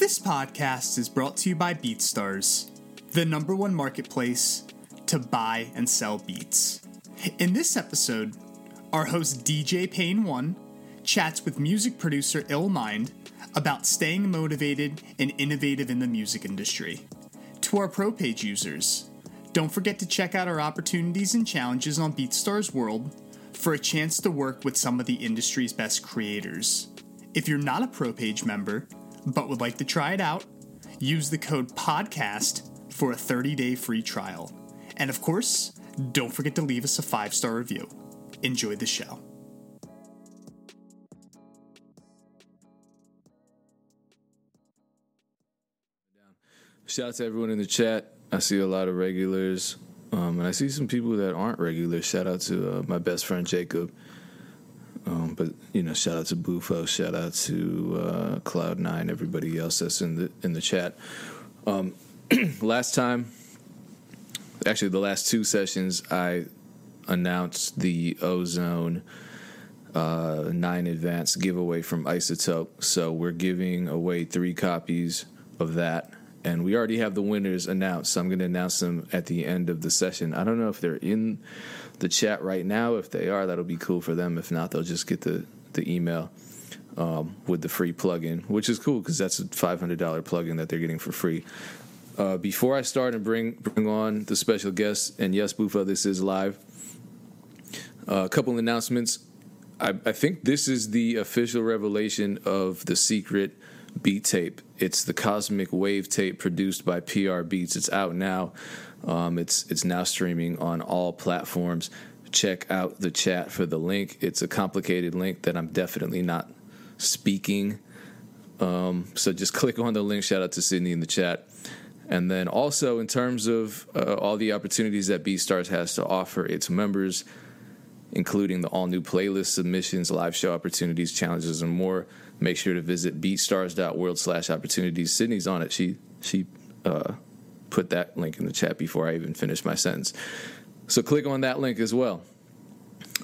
This podcast is brought to you by BeatStars, the number one marketplace to buy and sell beats. In this episode, our host DJ Pain One chats with music producer Illmind about staying motivated and innovative in the music industry. To our pro page users, don't forget to check out our opportunities and challenges on BeatStars World for a chance to work with some of the industry's best creators. If you're not a pro page member, but would like to try it out, use the code PODCAST for a 30 day free trial. And of course, don't forget to leave us a five star review. Enjoy the show. Shout out to everyone in the chat. I see a lot of regulars, um, and I see some people that aren't regulars. Shout out to uh, my best friend Jacob. Um, but you know, shout out to Bufo, shout out to uh, Cloud Nine, everybody else that's in the in the chat. Um, last time, actually, the last two sessions, I announced the Ozone uh, Nine Advance giveaway from iZotope. So we're giving away three copies of that and we already have the winners announced. So I'm going to announce them at the end of the session. I don't know if they're in the chat right now. If they are, that'll be cool for them. If not, they'll just get the the email um, with the free plugin, which is cool because that's a $500 plugin that they're getting for free. Uh, before I start and bring bring on the special guests, and yes, Bufo, this is live. Uh, a couple announcements. I, I think this is the official revelation of the secret beat tape. It's the Cosmic Wave tape produced by PR Beats. It's out now. Um, it's it's now streaming on all platforms. Check out the chat for the link. It's a complicated link that I'm definitely not speaking. Um, so just click on the link. Shout out to Sydney in the chat. And then also in terms of uh, all the opportunities that BeatStars has to offer its members, including the all new playlist submissions, live show opportunities, challenges, and more make sure to visit beatstars.world slash opportunities. Sydney's on it. She she uh, put that link in the chat before I even finished my sentence. So click on that link as well.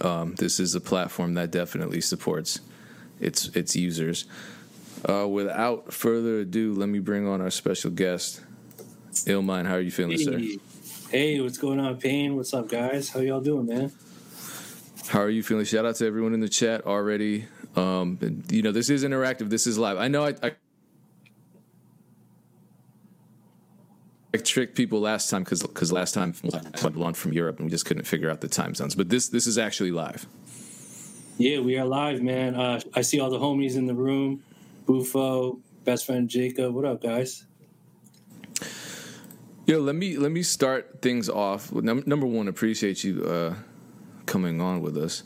Um, this is a platform that definitely supports its its users. Uh, without further ado, let me bring on our special guest, Illmind. How are you feeling, hey. sir? Hey, what's going on, Pain? What's up, guys? How y'all doing, man? How are you feeling? Shout out to everyone in the chat already. Um, and, you know, this is interactive. This is live. I know I, I, I tricked people last time because because last time I went on from Europe and we just couldn't figure out the time zones. But this this is actually live. Yeah, we are live, man. Uh, I see all the homies in the room. Bufo, best friend Jacob. What up, guys? Yo, let me let me start things off. Num- number one, appreciate you uh, coming on with us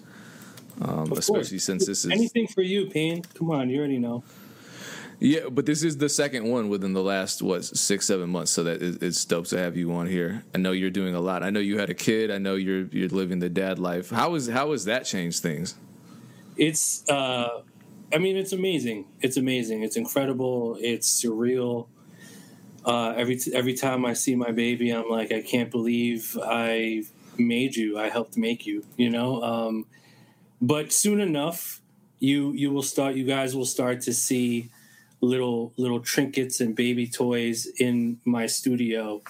um, especially since this is anything for you, Pain. Come on, you already know. Yeah, but this is the second one within the last what six seven months, so that it's dope to have you on here. I know you're doing a lot. I know you had a kid. I know you're you're living the dad life. How is how has that changed things? It's, uh, I mean, it's amazing. It's amazing. It's incredible. It's surreal. Uh, every t- every time I see my baby, I'm like, I can't believe I made you. I helped make you. You know. Um, but soon enough you you will start you guys will start to see little little trinkets and baby toys in my studio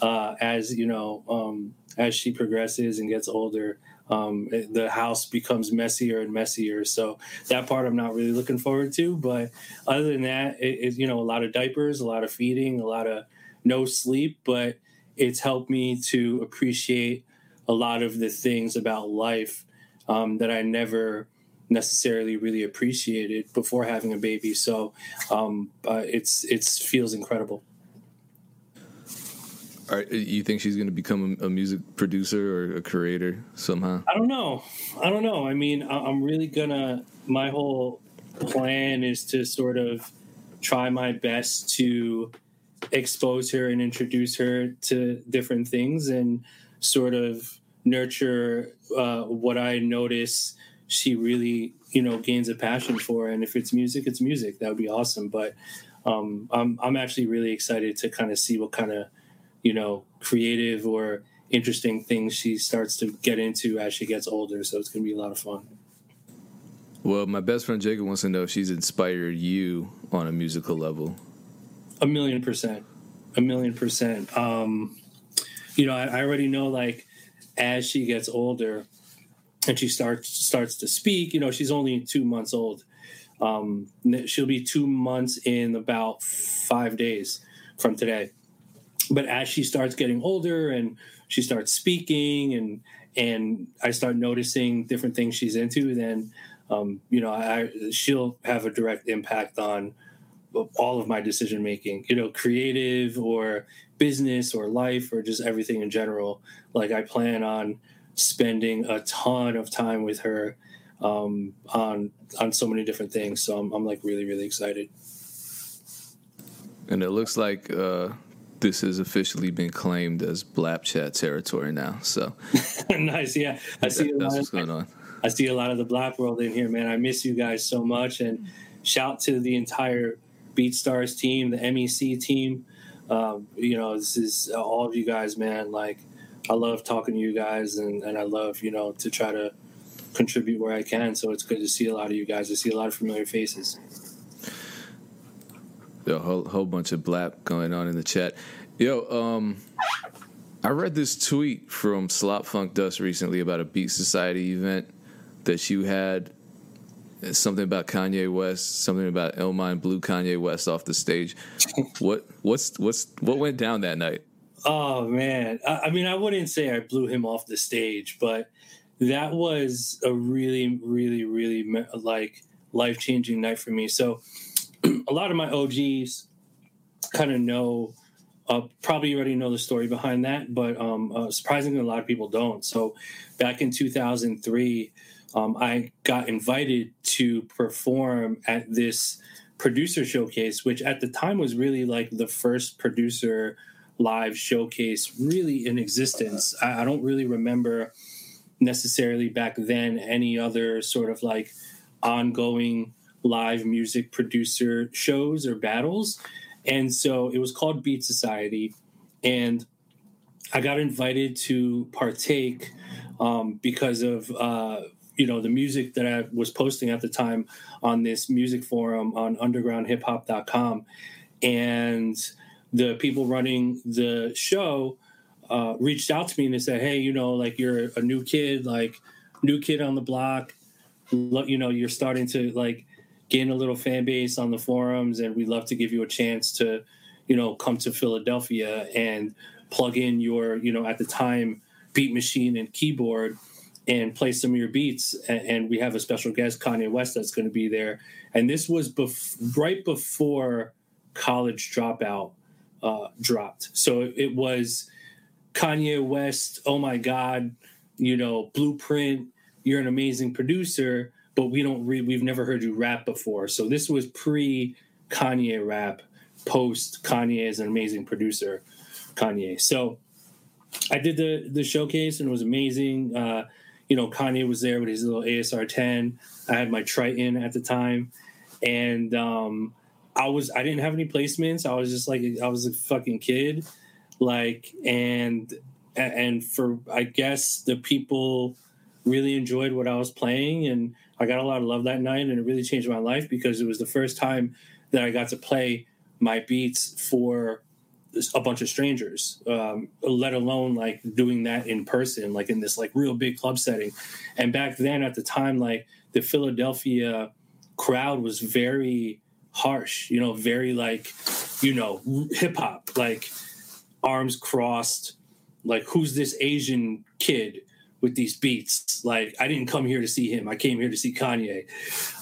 uh, as you know um, as she progresses and gets older um, the house becomes messier and messier so that part i'm not really looking forward to but other than that it, it, you know a lot of diapers a lot of feeding a lot of no sleep but it's helped me to appreciate a lot of the things about life um, that I never necessarily really appreciated before having a baby. So um, uh, it's it's feels incredible. Are, you think she's going to become a, a, music producer or a creator somehow? I don't know. I don't know. I mean, I'm really gonna. My whole plan is to sort of try my best to expose her and introduce her to different things and sort of nurture uh, what I notice she really you know gains a passion for. And if it's music, it's music. That would be awesome. But um, I'm I'm actually really excited to kind of see what kind of you know creative or interesting things she starts to get into as she gets older. So it's going to be a lot of fun. Well, my best friend Jacob wants to know if she's inspired you on a musical level. A million percent, a million percent. Um, you know, I, I already know like as she gets older and she starts starts to speak. You know, she's only two months old. Um, she'll be two months in about five days from today. But as she starts getting older and she starts speaking and and I start noticing different things she's into, then um, you know, I, she'll have a direct impact on all of my decision making. You know, creative or business or life or just everything in general. Like I plan on spending a ton of time with her um, on on so many different things. So I'm, I'm like really really excited. And it looks like uh, this has officially been claimed as Blap Chat territory now. So nice, yeah. I see that's what's going on. I see a lot of the Blap world in here, man. I miss you guys so much, and shout to the entire BeatStars team, the MEC team. Um, you know, this is all of you guys, man. Like, I love talking to you guys, and, and I love, you know, to try to contribute where I can. So it's good to see a lot of you guys. I see a lot of familiar faces. A whole, whole bunch of blap going on in the chat. Yo, um, I read this tweet from Slop Funk Dust recently about a Beat Society event that you had. Something about Kanye West, something about Illmind blew Kanye West off the stage. what what's what's what went down that night? Oh man, I, I mean, I wouldn't say I blew him off the stage, but that was a really, really, really like life changing night for me. So, a lot of my OGs kind of know, uh, probably already know the story behind that, but um, uh, surprisingly, a lot of people don't. So, back in 2003, um, I got invited to perform at this producer showcase, which at the time was really like the first producer live showcase really in existence. I, I don't really remember necessarily back then any other sort of like ongoing live music producer shows or battles. And so it was called Beat Society. And I got invited to partake um, because of, uh, you know, the music that I was posting at the time on this music forum on undergroundhiphop.com. And the people running the show uh, reached out to me and they said, "Hey, you know, like you're a new kid, like new kid on the block. You know, you're starting to like gain a little fan base on the forums, and we'd love to give you a chance to, you know, come to Philadelphia and plug in your, you know, at the time, beat machine and keyboard." And play some of your beats. And, we have a special guest, Kanye West, that's going to be there. And this was bef- right before College Dropout uh, dropped. So it was Kanye West, oh my God, you know, Blueprint, you're an amazing producer, but we don't we've never heard you rap before. So this was pre Kanye rap, post Kanye as an amazing producer, Kanye. So I did the the showcase and it was amazing. Uh, you know, Kanye was there with his little ASR 10. I had my Triton at the time, and um, I was I didn't have any placements. I was just like I was a fucking kid, like and and for I guess the people really enjoyed what I was playing, and I got a lot of love that night, and it really changed my life because it was the first time that I got to play my beats for a bunch of strangers, um, let alone like doing that in person, like in this like real big club setting. And back then, at the time, like the Philadelphia crowd was very harsh, you know, very like, you know, hip hop, like arms crossed, like who's this Asian kid with these beats? Like I didn't come here to see him. I came here to see Kanye.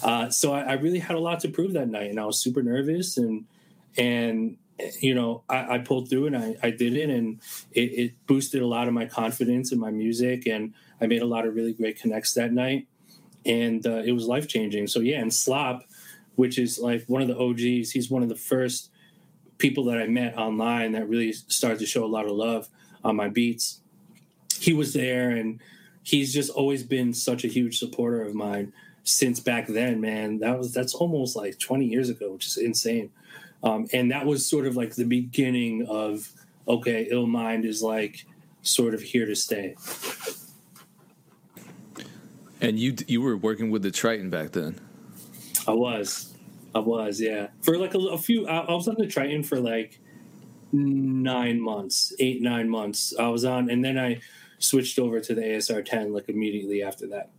Uh, so I, I, really had a lot to prove that night, and I was super nervous and and you know I, I pulled through and I, I did it, and it, it boosted a lot of my confidence in my music, and I made a lot of really great connects that night, and uh, it was life changing. So yeah, and Slop which is like one of the OGs. He's one of the first people that I met online that really started to show a lot of love on my beats. He was there and he's just always been such a huge supporter of mine since back then, man. That was that's almost like 20 years ago, which is insane. Um, and that was sort of like the beginning of okay, Illmind is like sort of here to stay. And you you were working with the Triton back then. I was. I was, yeah. For like a, a few, I, I was on the Triton for like nine months, eight nine months. I was on, and then I switched over to the ASR 10 like immediately after that.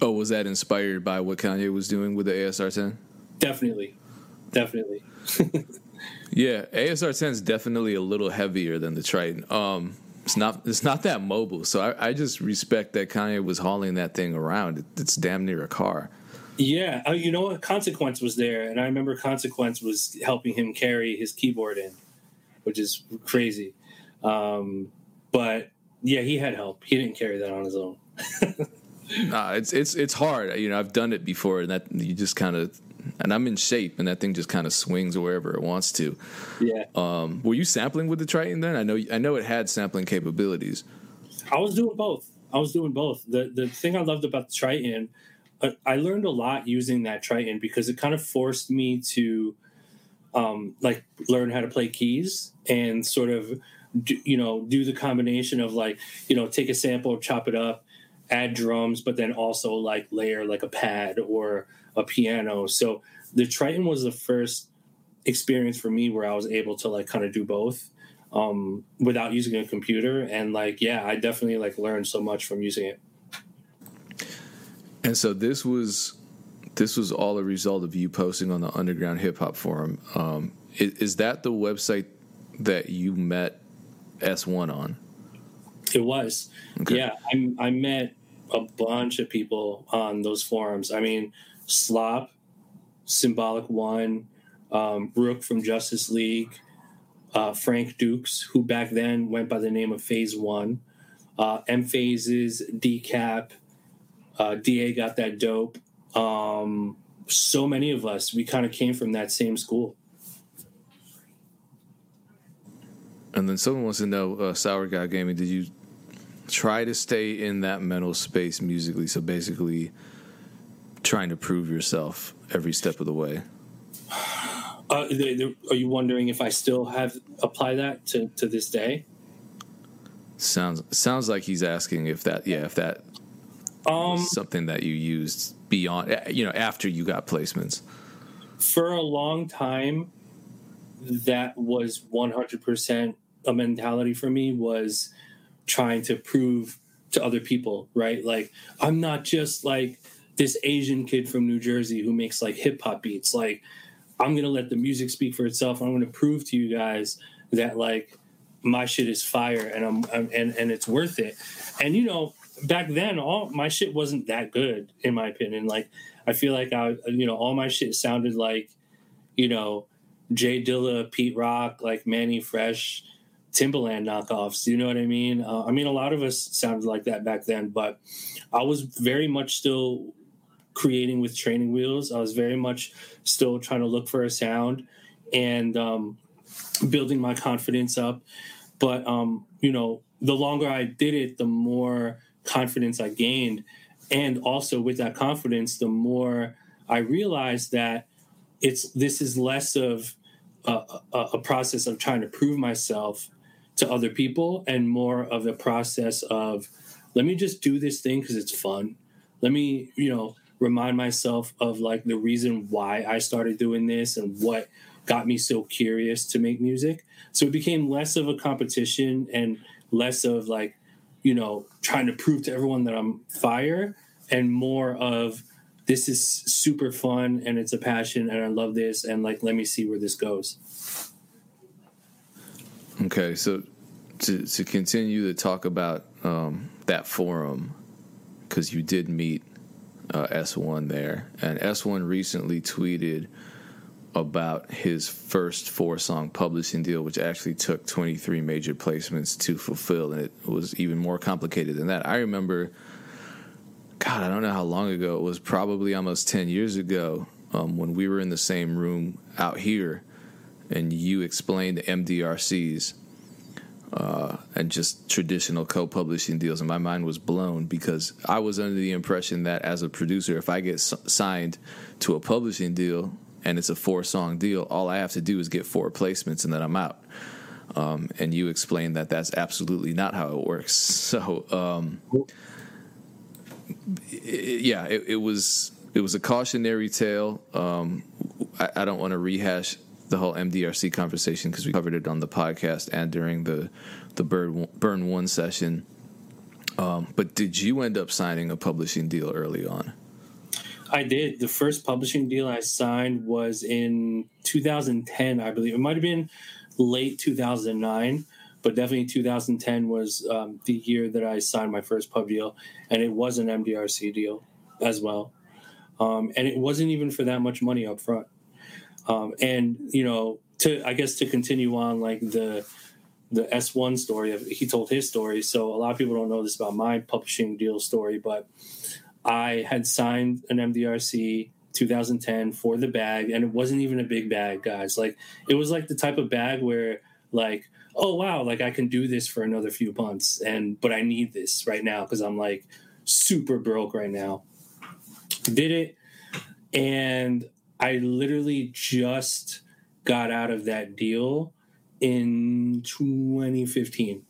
Oh, was that inspired by what Kanye was doing with the ASR 10? Definitely, definitely. yeah, ASR 10 is definitely a little heavier than the Triton. Um, it's not it's not that mobile, so I, I just respect that Kanye was hauling that thing around. It, it's damn near a car. Yeah, uh, you know what? Consequence was there, and I remember Consequence was helping him carry his keyboard in, which is crazy. Um, but yeah, he had help. He didn't carry that on his own. nah, it's it's it's hard. You know, I've done it before, and that you just kind of, and I'm in shape, and that thing just kind of swings wherever it wants to. Yeah. Um, were you sampling with the Triton then? I know I know it had sampling capabilities. I was doing both. I was doing both. The the thing I loved about the Triton I learned a lot using that Triton because it kind of forced me to um, like learn how to play keys and sort of do, you know do the combination of like you know take a sample chop it up add drums but then also like layer like a pad or a piano so the triton was the first experience for me where i was able to like kind of do both um, without using a computer and like yeah i definitely like learned so much from using it and so this was this was all a result of you posting on the underground hip hop forum. Um, is, is, that the website that you met S1 on? It was. Okay. Yeah, I, I met a bunch of people on those forums. I mean, Slop, Symbolic One, um, Rook from Justice League, uh, Frank Dukes, who back then went by the name of Phase One, uh, M-Phazes, Decap, uh, Da got that dope. Um, so many of us, we kind of came from that same school. And then someone wants to know, uh, Sour Guy Gaming, did you try to stay in that mental space musically? So basically, trying to prove yourself every step of the way. Uh, they, they, are you wondering if I still have apply that to, to this day? Sounds sounds like he's asking if that yeah if that um, something that you used beyond, eh, you know, after you got placements? For a long time, that was 100% a mentality for me was trying to prove to other people, right? Like, I'm not just like this Asian kid from New Jersey who makes like hip hop beats. Like, I'm to let the music speak for itself. I'm to prove to you guys that like my shit is fire and I'm, I'm and and it's worth it. And you know, back then all my shit wasn't that good in my opinion like i feel like i you know all my shit sounded like you know jay dilla pete rock like Manny fresh timbaland knockoffs you know what i mean uh, i mean a lot of us sounded like that back then but i was very much still creating with training wheels i was very much still trying to look for a sound and um, building my confidence up but um, you know the longer i did it the more confidence I gained. And also with that confidence, the more I realized that it's this is less of a, a, a process of trying to prove myself to other people and more of a process of let me just do this thing because it's fun. Let me, you know, remind myself of like the reason why I started doing this and what got me so curious to make music. So it became less of a competition and less of like you know, trying to prove to everyone that I'm fire and more of this is super fun and it's a passion and I love this and like let me see where this goes. Okay, so to to continue to talk about um, that forum because you did meet uh, S1 there, and S1 recently tweeted about his first four song publishing deal, which actually took 23 major placements to fulfill. And it was even more complicated than that. I remember, God, I don't know how long ago, it was probably almost 10 years ago um, when we were in the same room out here and you explained the MDRCs. Uh, and just traditional co-publishing deals, and my mind was blown because I was under the impression that as a producer, if I get signed to a publishing deal, and it's a four song deal, all I have to do is get four placements and then I'm out. Um, and you explained that that's absolutely not how it works. So, um, it, yeah, it, it, was it was a cautionary tale. Um, I, I don't want to rehash the whole MDRC conversation because we covered it on the podcast and during the the burn burn one session. Um, but did you end up signing a publishing deal early on? I did. The first publishing deal I signed was in 2010, I believe. It might have been late 2009, but definitely 2010 was um, the year that I signed my first pub deal, and it was an MDRC deal as well. Um, and it wasn't even for that much money up front. Um, and you know, to I guess to continue on like the the S1 story of he told his story. So a lot of people don't know this about my publishing deal story, but I had signed an MDRC 2010 for the bag, and it wasn't even a big bag, guys. Like it was like the type of bag where like oh wow like i can do this for another few months and but i need this right now because i'm like super broke right now did it and i literally just got out of that deal in 2015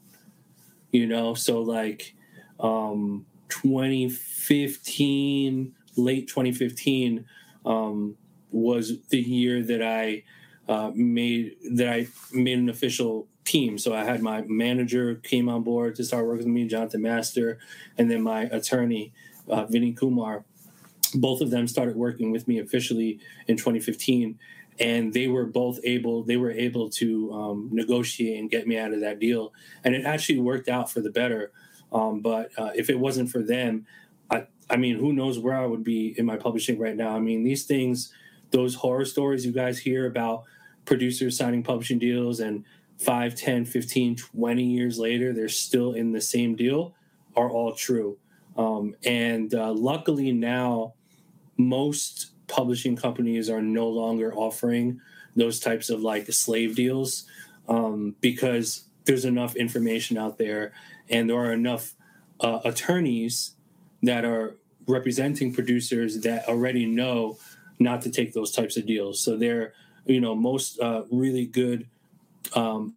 you know? So like um 2015 late 2015 um was the year that i uh, made that i made an official team. So i had my manager came on board to start working with me jonathan master and then my attorney uh, vinny kumar both of them started working with me officially in 2015 and they were both able they were able to um, negotiate and get me out of that deal. And it actually worked out for the better um, but uh, if it wasn't for them I, I mean who knows where i would be in my publishing right now. I mean these things those horror stories you guys hear about producers signing publishing deals and 5 10 15 20 years later they're still in the same deal are all true. Um, and uh, luckily now most publishing companies are no longer offering those types of like slave deals um, because there's enough information out there and there are enough uh, attorneys that are representing producers that already know not to take those types of deals. So they're you know most uh, really good um,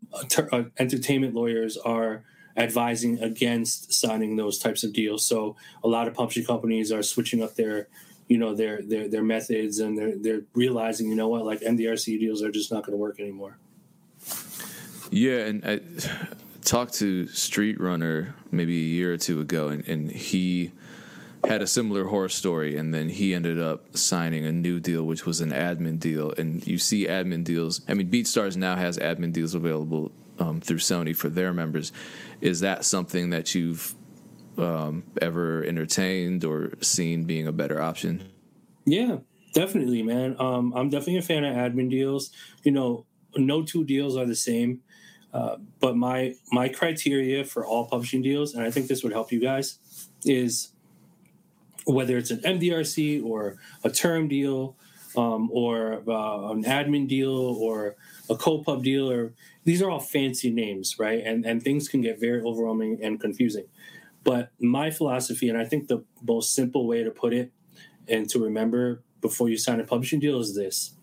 uh, entertainment lawyers are advising against signing those types of deals. So a lot of publishing companies are switching up their you know their their their methods and they're they're realizing you know what like MDRC deals are just not going to work anymore. Yeah, and I talked to StreetRunner maybe a year or two ago, and, and he had a similar horror story, and then he ended up signing a new deal, which was an admin deal. And you see admin deals. I mean, BeatStars now has admin deals available um, through Sony for their members. Is that something that you've um, ever entertained or seen being a better option? Yeah, definitely, man. Um, I'm definitely a fan of admin deals. You know, no two deals are the same. Uh, but my my criteria for all publishing deals, and I think this would help you guys, is whether it's an MDRC or a term deal, um, or uh, an admin deal, or a co-pub deal, or these are all fancy names, right? And and things can get very overwhelming and confusing. But my philosophy, and I think the most simple way to put it and to remember before you sign a publishing deal is this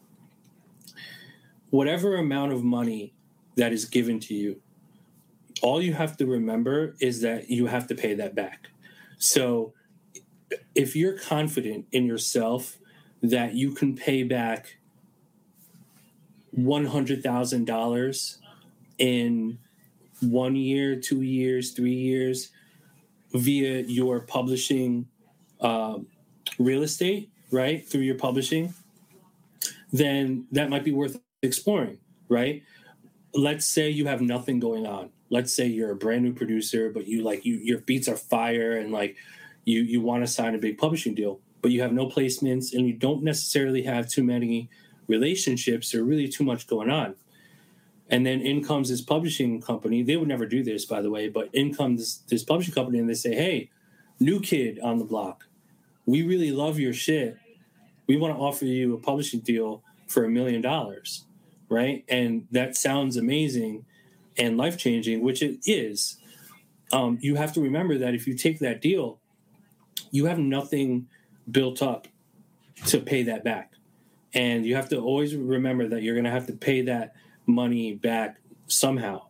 whatever amount of money that is given to you, all you have to remember is that you have to pay that back. So if you're confident in yourself that you can pay back $100,000 in one year, two years, three years, via your publishing uh, real estate, right, through your publishing, then that might be worth exploring, right? Let's say you have nothing going on. Let's say you're a brand new producer, but you like you your beats are fire and like you you want to sign a big publishing deal, but you have no placements and you don't necessarily have too many relationships or really too much going on. And then in comes this publishing company. They would never do this, by the way, but in comes this publishing company and they say, hey, new kid on the block. We really love your shit. We want to offer you a publishing deal for a million dollars, right? And that sounds amazing and life changing, which it is. Um, you have to remember that if you take that deal, you have nothing built up to pay that back. And you have to always remember that you're going to have to pay that money back somehow.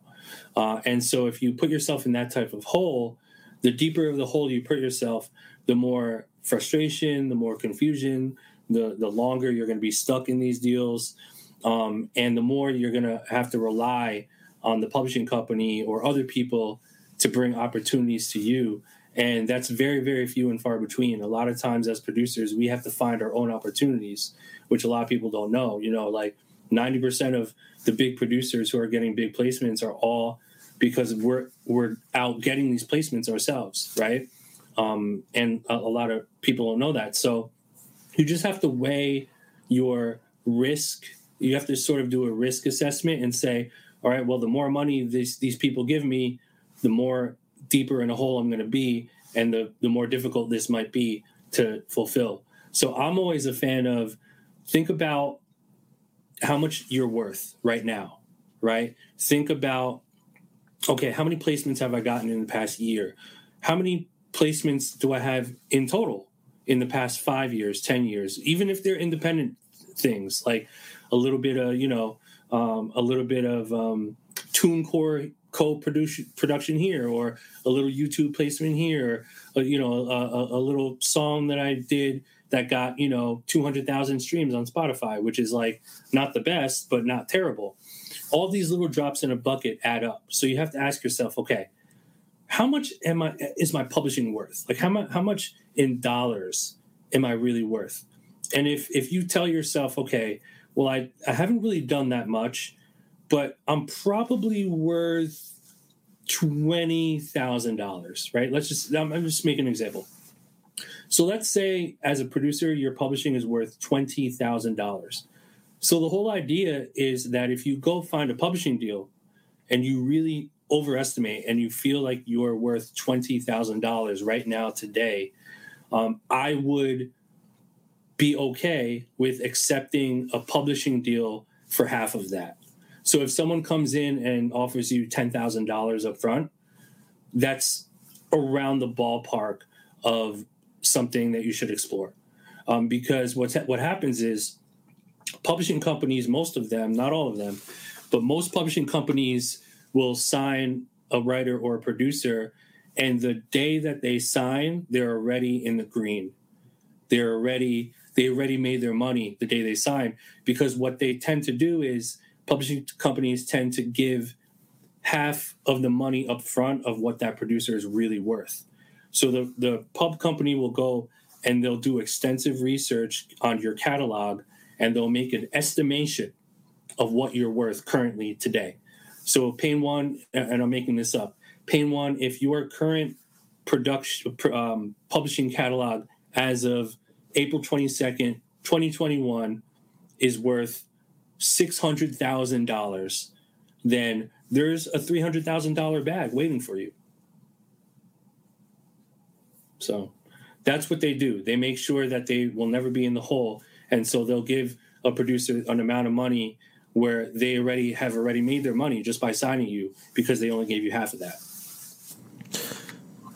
Uh, and so if you put yourself in that type of hole, the deeper of the hole you put yourself, the more frustration, the more confusion, the the longer you're going to be stuck in these deals, um, and the more you're going to have to rely on the publishing company or other people to bring opportunities to you. And that's very, very few and far between. A lot of times, as producers, we have to find our own opportunities, which a lot of people don't know. You know, like 90% of the big producers who are getting big placements are all because we're we're out getting these placements ourselves, right? Um, and a, a lot of people don't know that. So you just have to weigh your risk. You have to sort of do a risk assessment and say, all right, well, the more money these these people give me, the more deeper in a hole I'm going to be, and the the more difficult this might be to fulfill. So I'm always a fan of think about how much you're worth right now, right? Think about okay, how many placements have I gotten in the past year? How many placements do I have in total in the past five years, 10 years, even if they're independent things like a little bit of, you know, um, a little bit of um, TuneCore co-production production here or a little YouTube placement here, or, you know, a, a, a little song that I did that got, you know, 200,000 streams on Spotify, which is like not the best, but not terrible. All these little drops in a bucket add up. So you have to ask yourself, okay, how much am I is my publishing worth? Like how much how much in dollars am I really worth? And if if you tell yourself, okay, well I, I haven't really done that much, but I'm probably worth twenty thousand dollars, right? Let's just I'm, I'm just making an example. So let's say as a producer, your publishing is worth twenty thousand dollars. So the whole idea is that if you go find a publishing deal and you really overestimate and you feel like you're worth $20,000 right now today, um, I would be okay with accepting a publishing deal for half of that. So if someone comes in and offers you $10,000 up front, that's around the ballpark of something that you should explore. Um, because what's ha- what happens is publishing companies, most of them, not all of them, but most publishing companies will sign a writer or a producer, and the day that they sign, they're already in the green. They're already they already made their money the day they sign because what they tend to do is publishing companies tend to give half of the money up front of what that producer is really worth. So the the pub company will go and they'll do extensive research on your catalog and they'll make an estimation of what you're worth currently today. So Pain One, and I'm making this up. Pain One, if your current production um, publishing catalog as of April 22nd, 2021 is worth $600,000, then there's a $300,000 bag waiting for you. So that's what they do. They make sure that they will never be in the hole. And so they'll give a producer an amount of money where they already have already made their money just by signing you because they only gave you half of that.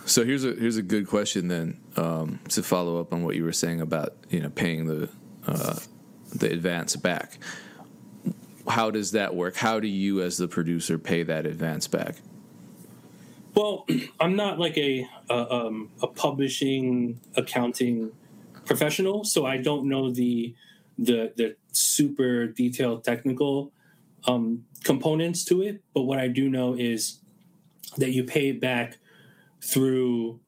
So here's a here's a good question then um, to follow up on what you were saying about you know paying the uh, the advance back. How does that work? How do you, as the producer, pay that advance back? Well, I'm not like a a, um, a publishing accounting professional, so I don't know the the the super detailed technical um, components to it. But what I do know is that you pay it back through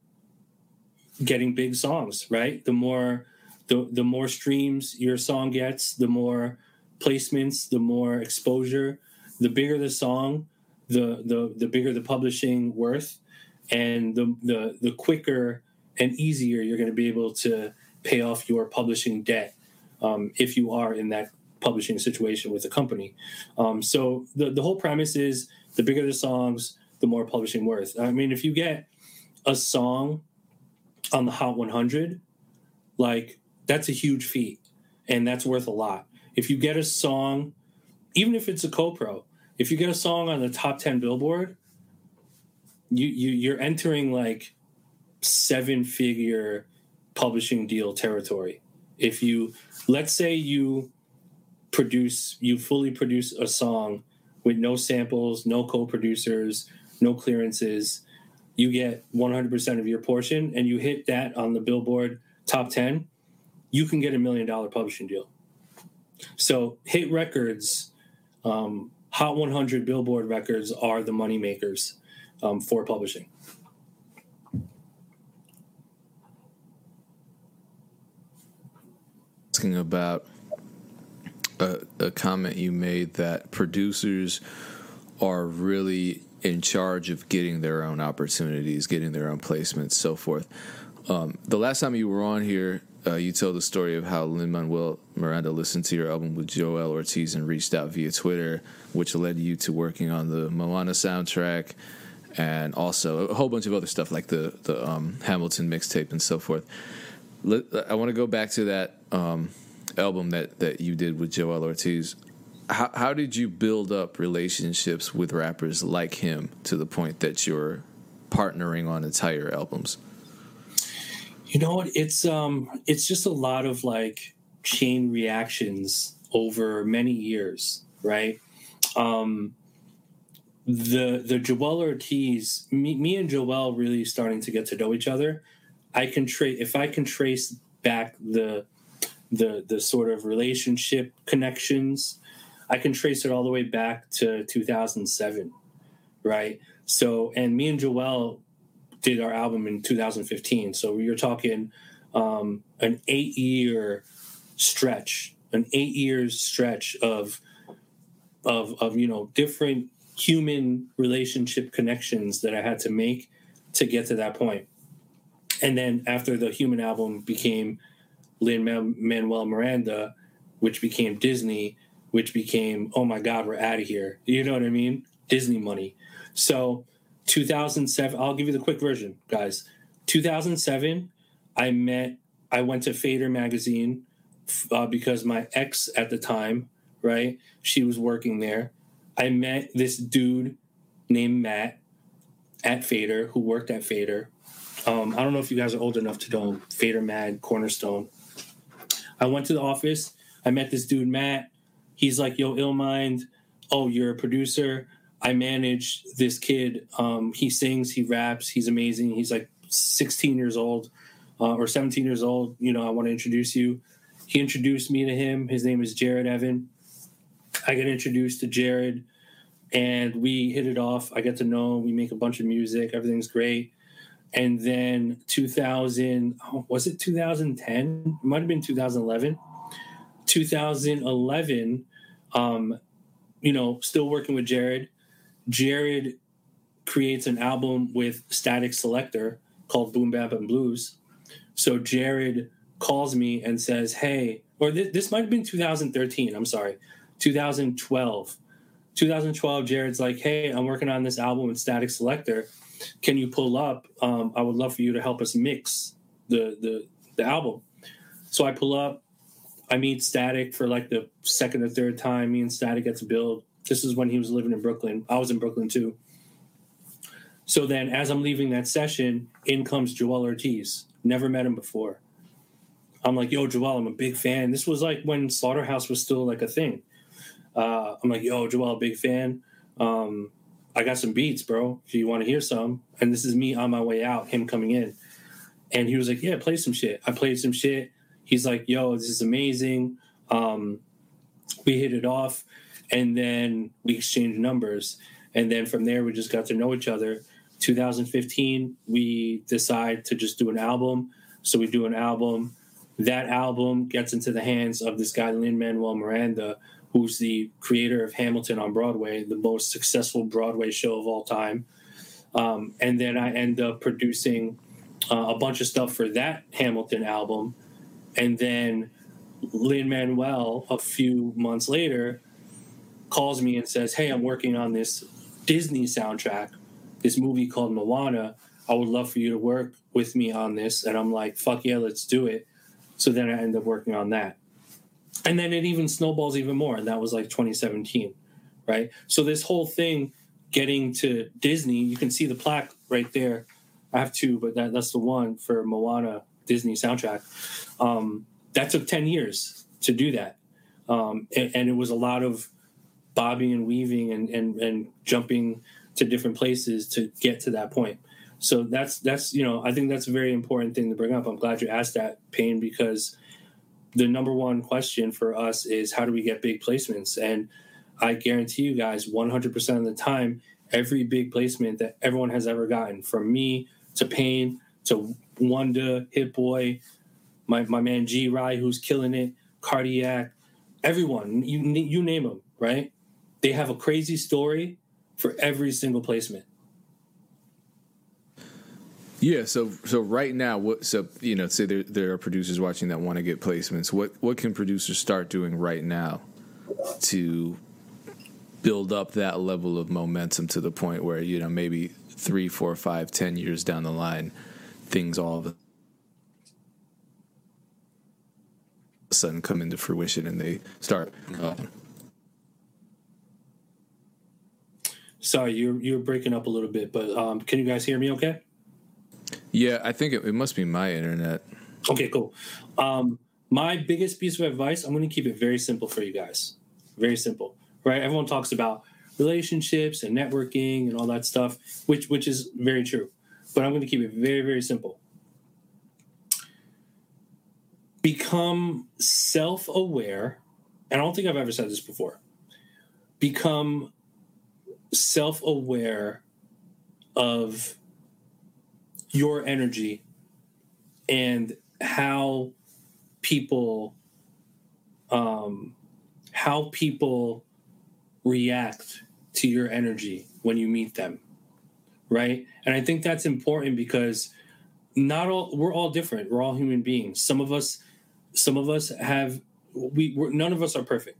getting big songs, right? The more the the more streams your song gets, the more placements, the more exposure, the bigger the song, the the the bigger the publishing worth, and the the the quicker and easier you're going to be able to pay off your publishing debt um, if you are in that publishing situation with a company. Um, so the, the whole premise is the bigger the songs, the more publishing worth. I mean, if you get a song on the Hot 100, like that's a huge feat and that's worth a lot. If you get a song, even if it's a co-pro, if you get a song on the top 10 billboard, you, you you're entering like seven figure publishing deal territory. If you let's say you produce you fully produce a song with no samples no co-producers no clearances you get 100% of your portion and you hit that on the Billboard top 10, you can get a million dollar publishing deal. So hit records, um, Hot 100 Billboard records are the money makers um, for publishing. Asking about a, a comment you made that producers are really in charge of getting their own opportunities, getting their own placements, so forth. Um, the last time you were on here, uh, you told the story of how Lin Manuel Miranda listened to your album with Joell Ortiz and reached out via Twitter, which led you to working on the Moana soundtrack and also a whole bunch of other stuff like the the um, Hamilton mixtape and so forth. I want to go back to that um, album that that you did with Joell Ortiz. How, how did you build up relationships with rappers like him to the point that you're partnering on entire albums? You know what? It's um it's just a lot of like chain reactions over many years, right? Um the the Joell Ortiz, me, me and Joell really starting to get to know each other. I can trace if I can trace back the the the sort of relationship connections, I can trace it all the way back to 2007, right? So, and me and Joell did our album in 2015. So you're talking um, an eight year stretch, an eight years stretch of of of you know different human relationship connections that I had to make to get to that point. And then after the human album became Lin Manuel Miranda, which became Disney, which became oh my god, we're out of here. You know what I mean? Disney money. So 2007 i'll give you the quick version guys. 2007 i met i went to fader magazine uh, because my ex at the time right she was working there. I met this dude named matt at fader who worked at fader. Um, i don't know if you guys are old enough to know fader mag cornerstone. I went to the office i met this dude matt. He's like yo illmind. Oh you're a producer I manage this kid. Um, he sings, he raps, he's amazing. He's like 16 years old uh, or 17 years old. You know, I want to introduce you. He introduced me to him. His name is Jared Evan. I get introduced to Jared and we hit it off. I get to know him. We make a bunch of music. Everything's great. And then 2000, oh, was it 2010? It might have been 2011. 2011, um, you know, still working with Jared Jared creates an album with Statik Selektah called Boom Bap and Blues. So Jared calls me and says, "Hey," or th- this might have been 2013. I'm sorry, 2012. 2012. Jared's like, "Hey, I'm working on this album with Statik Selektah. Can you pull up? Um, I would love for you to help us mix the the the album." So I pull up. I meet Statik for like the second or third time. Me and Statik gets to build. This is when he was living in Brooklyn. I was in Brooklyn too. So then, as I'm leaving that session, in comes Joell Ortiz. Never met him before. I'm like, yo, Joell, I'm a big fan. This was like when Slaughterhouse was still like a thing. Uh, I'm like, yo, Joell, big fan. Um, I got some beats, bro. If you want to hear some. And this is me on my way out, him coming in. And he was like, yeah, play some shit. I played some shit. He's like, yo, this is amazing. Um, we hit it off and then we exchanged numbers. And then from there we just got to know each other. 2015 we decide to just do an album. So we do an album. That album gets into the hands of this guy lin manuel miranda who's the creator of hamilton on broadway the most successful broadway show of all time. Um, and then i end up producing uh, a bunch of stuff for that hamilton album. And then lin manuel a few months later calls me and says, "Hey, I'm working on this Disney soundtrack, this movie called Moana. I would love for you to work with me on this." And I'm like, "Fuck yeah, let's do it." So then I end up working on that. And then it even snowballs even more, and that was like 2017, right? So this whole thing getting to Disney, you can see the plaque right there. I have two, but that, that's the one for Moana Disney soundtrack. Um, that took 10 years to do that. Um, and, and, it was a lot of bobbing and weaving and, and, and jumping to different places to get to that point. So that's that's you know I think that's a very important thing to bring up. I'm glad you asked that, Pain, because the number one question for us is how do we get big placements? And I guarantee you guys, 100% of the time, every big placement that everyone has ever gotten, from me to Pain to Wanda, Hit Boy, my my man G Ry, who's killing it, Cardiak, everyone, you you name them, right? They have a crazy story for every single placement. Yeah, so so right now, what so you know, say there there are producers watching that want to get placements. What what can producers start doing right now to build up that level of momentum to the point where you know maybe three, four, five, ten years down the line, things all of a sudden come into fruition and they start. Uh, Sorry, you're you're breaking up a little bit, but um, can you guys hear me? Okay. yeah, I think it, it must be my internet. Okay, cool. Um, my biggest piece of advice, I'm going to keep it very simple for you guys. Very simple, right? Everyone talks about relationships and networking and all that stuff, which which is very true. But I'm going to keep it very very simple. Become self-aware, and I don't think I've ever said this before. Become self-aware of your energy and how people um, how people react to your energy when you meet them right? And i think that's important because not all we're all different. We're all human beings. Some of us some of us have we none of us are perfect.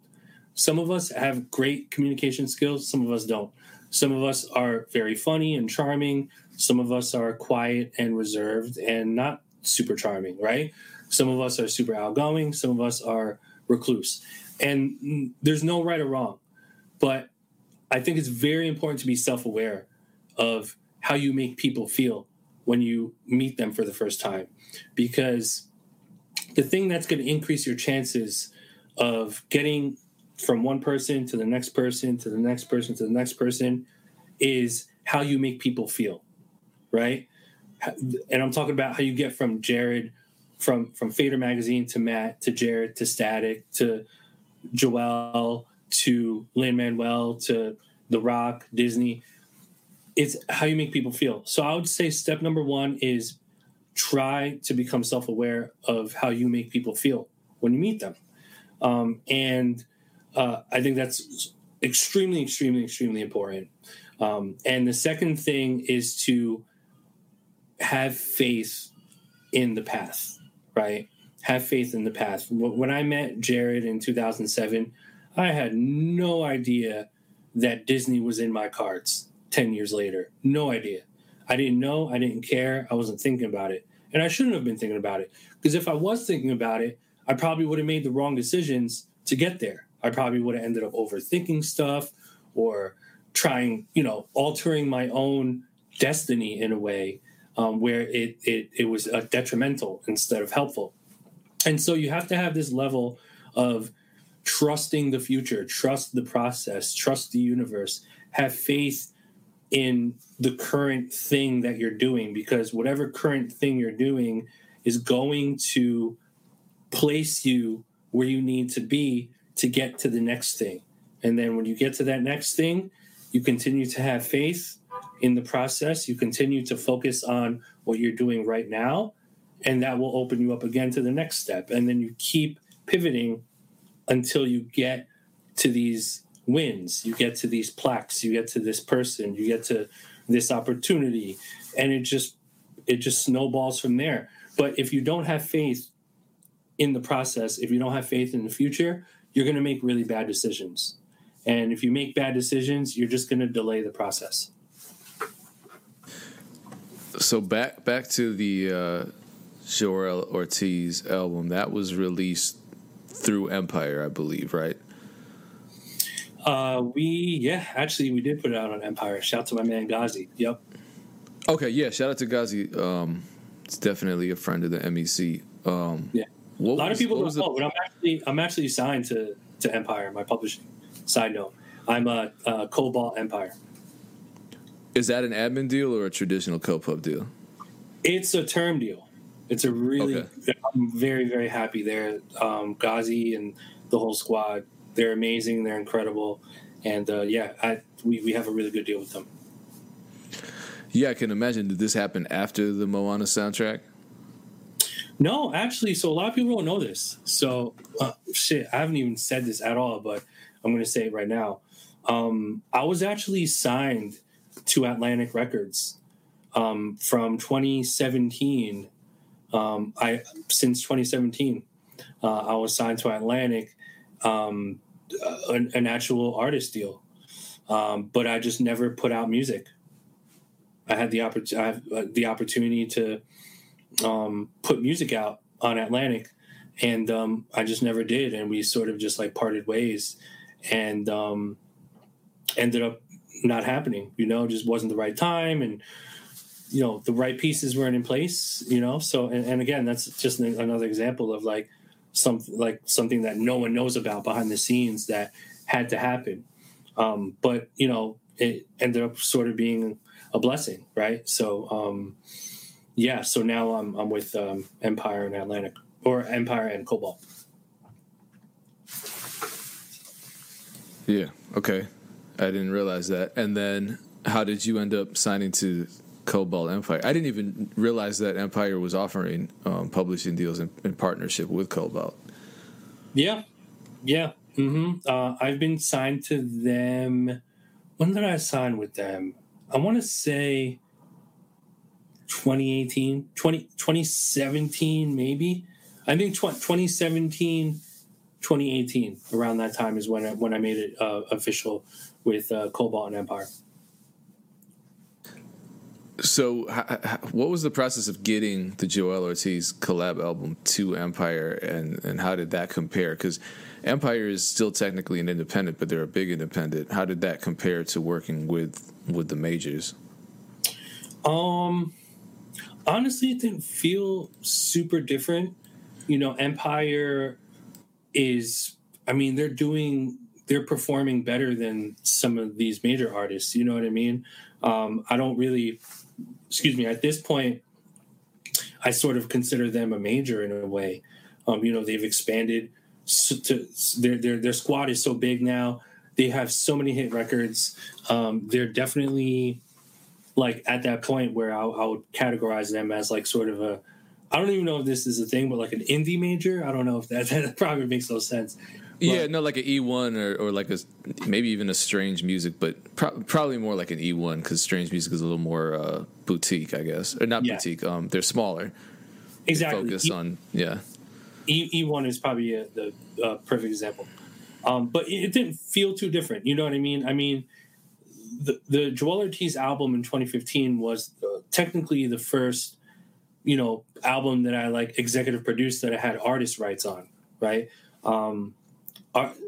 Some of us have great communication skills. Some of us don't some of us are very funny and charming. Some of us are quiet and reserved and not super charming right? Some of us are super outgoing. Some of us are recluse. And there's no right or wrong. But i think it's very important to be self-aware of how you make people feel when you meet them for the first time. Because the thing that's going to increase your chances of getting from one person to the next person to the next person to the next person is how you make people feel right? And i'm talking about how you get from jared from from fader magazine to matt to jared to Statik to Joell to lin manuel to the rock disney. It's how you make people feel. So i would say step number one is try to become self-aware of how you make people feel when you meet them. Um, and uh, i think that's extremely extremely extremely important. Um, and the second thing is to have faith in the path right? Have faith in the path. When i met jared in 2007 i had no idea that disney was in my cards 10 years later. No idea. I didn't know. I didn't care. I wasn't thinking about it. And i shouldn't have been thinking about it because if i was thinking about it i probably would have made the wrong decisions to get there i probably would have ended up overthinking stuff or trying you know altering my own destiny in a way um, where it, it it was uh, detrimental instead of helpful. And so you have to have this level of trusting the future trust the process trust the universe have faith in the current thing that you're doing because whatever current thing you're doing is going to place you where you need to be to get to the next thing. And then when you get to that next thing you continue to have faith in the process. You continue to focus on what you're doing right now and that will open you up again to the next step. And then you keep pivoting until you get to these wins. You get to these plaques. You get to this person. You get to this opportunity. And it just it just snowballs from there. But if you don't have faith in the process if you don't have faith in the future you're going to make really bad decisions and if you make bad decisions you're just going to delay the process So back back to the uh, Joell Ortiz album that was released through Empire, I believe, right? uh we yeah actually we did put it out on empire shout out to my man Ghazi. yep Okay, yeah. Shout out to Ghazi. Um, it's definitely a friend of the MEC. Um, Yeah. What a lot was- of people don't the- know, but I'm actually I'm actually signed to to Empire, my publishing. Side note, I'm a, uh Kobalt Empire. Is that an admin deal or a traditional co-pub deal? It's a term deal. It's a really. Okay. I'm very very happy there. Um, Ghazi and the whole squad. They're amazing. They're incredible, and uh, yeah, I, we we have a really good deal with them. Yeah, I can imagine. Did this happen after the Moana soundtrack? No, actually, so a lot of people don't know this. So, uh, shit, I haven't even said this at all, but I'm going to say it right now. Um, I was actually signed to Atlantic Records um, from 2017. Um, I since 2017, uh, I was signed to Atlantic, um, an, an actual artist deal, um, but I just never put out music. I had the uh, the opportunity to um, put music out on Atlantic, and um, I just never did, and we sort of just like parted ways, and um, ended up not happening. You know, just wasn't the right time, and you know the right pieces weren't in place. You know, so and, and again, that's just an, another example of like some like something that no one knows about behind the scenes that had to happen. Um, but you know, it ended up sort of being a blessing, right? So. Um, yeah, so now I'm I'm with um, Empire and Atlantic or Empire and Kobalt. Yeah. Okay. I didn't realize that. And then, how did you end up signing to Kobalt Empire? I didn't even realize that Empire was offering um, publishing deals in, in, partnership with Cobalt. Yeah, yeah. Mm-hmm. Uh, I've been signed to them. When did I sign with them? I want to say 2018, 20, 2017, maybe. I think 2017, 2018, around that time is when I, when I made it uh, official with uh, Kobalt and Empire. So, h- h- what was the process of getting the Joell Ortiz collab album to Empire, and, and how did that compare? Because Empire is still technically an independent, but they're a big independent. How did that compare to working with with the majors? Um, honestly, it didn't feel super different. You know, Empire is, I mean, they're doing, they're performing better than some of these major artists. You know what I mean? Um, I don't really, excuse me, at this point, I sort of consider them a major in a way. Um, you know, they've expanded to their, their, their squad is so big now. They have so many hit records. Um, they're definitely like at that point where I, I, would categorize them as like sort of a I don't even know if this is a thing, but like an indie major. I don't know if that, that probably makes no sense. But, yeah, no, like an E one or, or like a maybe even a strange music, but pro- probably more like an E one because strange music is a little more uh, boutique, I guess, or not yeah. boutique. Um, they're smaller. Exactly. They focus e- on yeah. E one is probably a, the uh, perfect example, um, but it, it didn't feel too different. You know what I mean? I mean, the the Joell Ortiz album in 2015 was uh, technically the first, you know, album that I like executive produced that I had artist rights on, right? Um,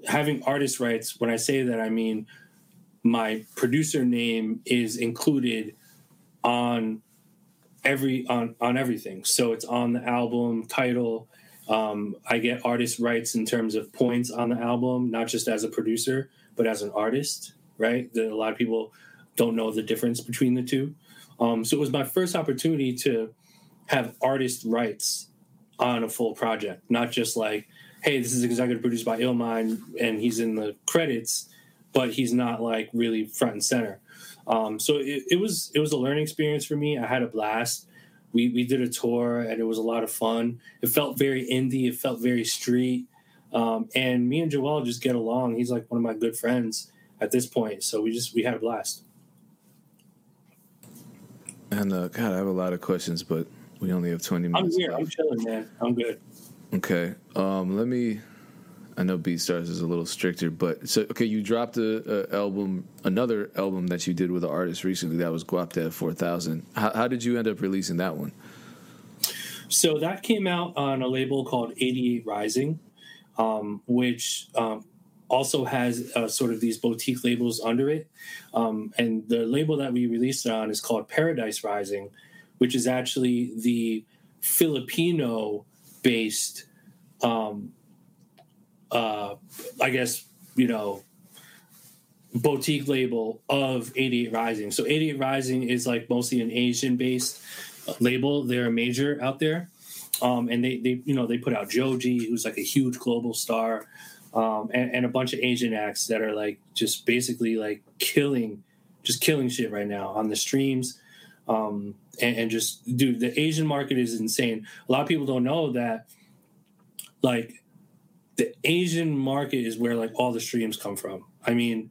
having artist rights. When I say that, I mean my producer name is included on every on on everything. So it's on the album title. Um, I get artist rights in terms of points on the album, not just as a producer, but as an artist right? That a lot of people don't know the difference between the two. Um, so it was my first opportunity to have artist rights on a full project, not just like, hey, this is executive produced by Illmind and he's in the credits, but he's not like really front and center. Um, so it, it, was it was a learning experience for me. I had a blast. We we did a tour and it was a lot of fun. It felt very indie. It felt very street. Um, and me and Joell just get along. He's like one of my good friends at this point. So we just we had a blast. And uh, God, I have a lot of questions, but we only have twenty minutes. I'm here. Left. I'm chilling, man. I'm good. Okay. Um, let me. I know BeatStars is a little stricter, but so okay, you dropped a, a, album, another album that you did with an artist recently. That was Guapdad Four Thousand. How, how did you end up releasing that one? So that came out on a label called Eighty Eight Rising, um, which um, also has uh, sort of these boutique labels under it. Um, and the label that we released it on is called Paradise Rising, which is actually the Filipino based, um, uh, I guess, you know, boutique label of 88 Rising. So 88 Rising is like mostly an Asian based label. They're a major out there. Um, and they, they, you know, they put out Joji, who's like a huge global star, um, and, and, a bunch of Asian acts that are like just basically like killing, just killing shit right now on the streams. Um, and, and just, dude, the Asian market is insane. A lot of people don't know that, like, the Asian market is where like all the streams come from. I mean,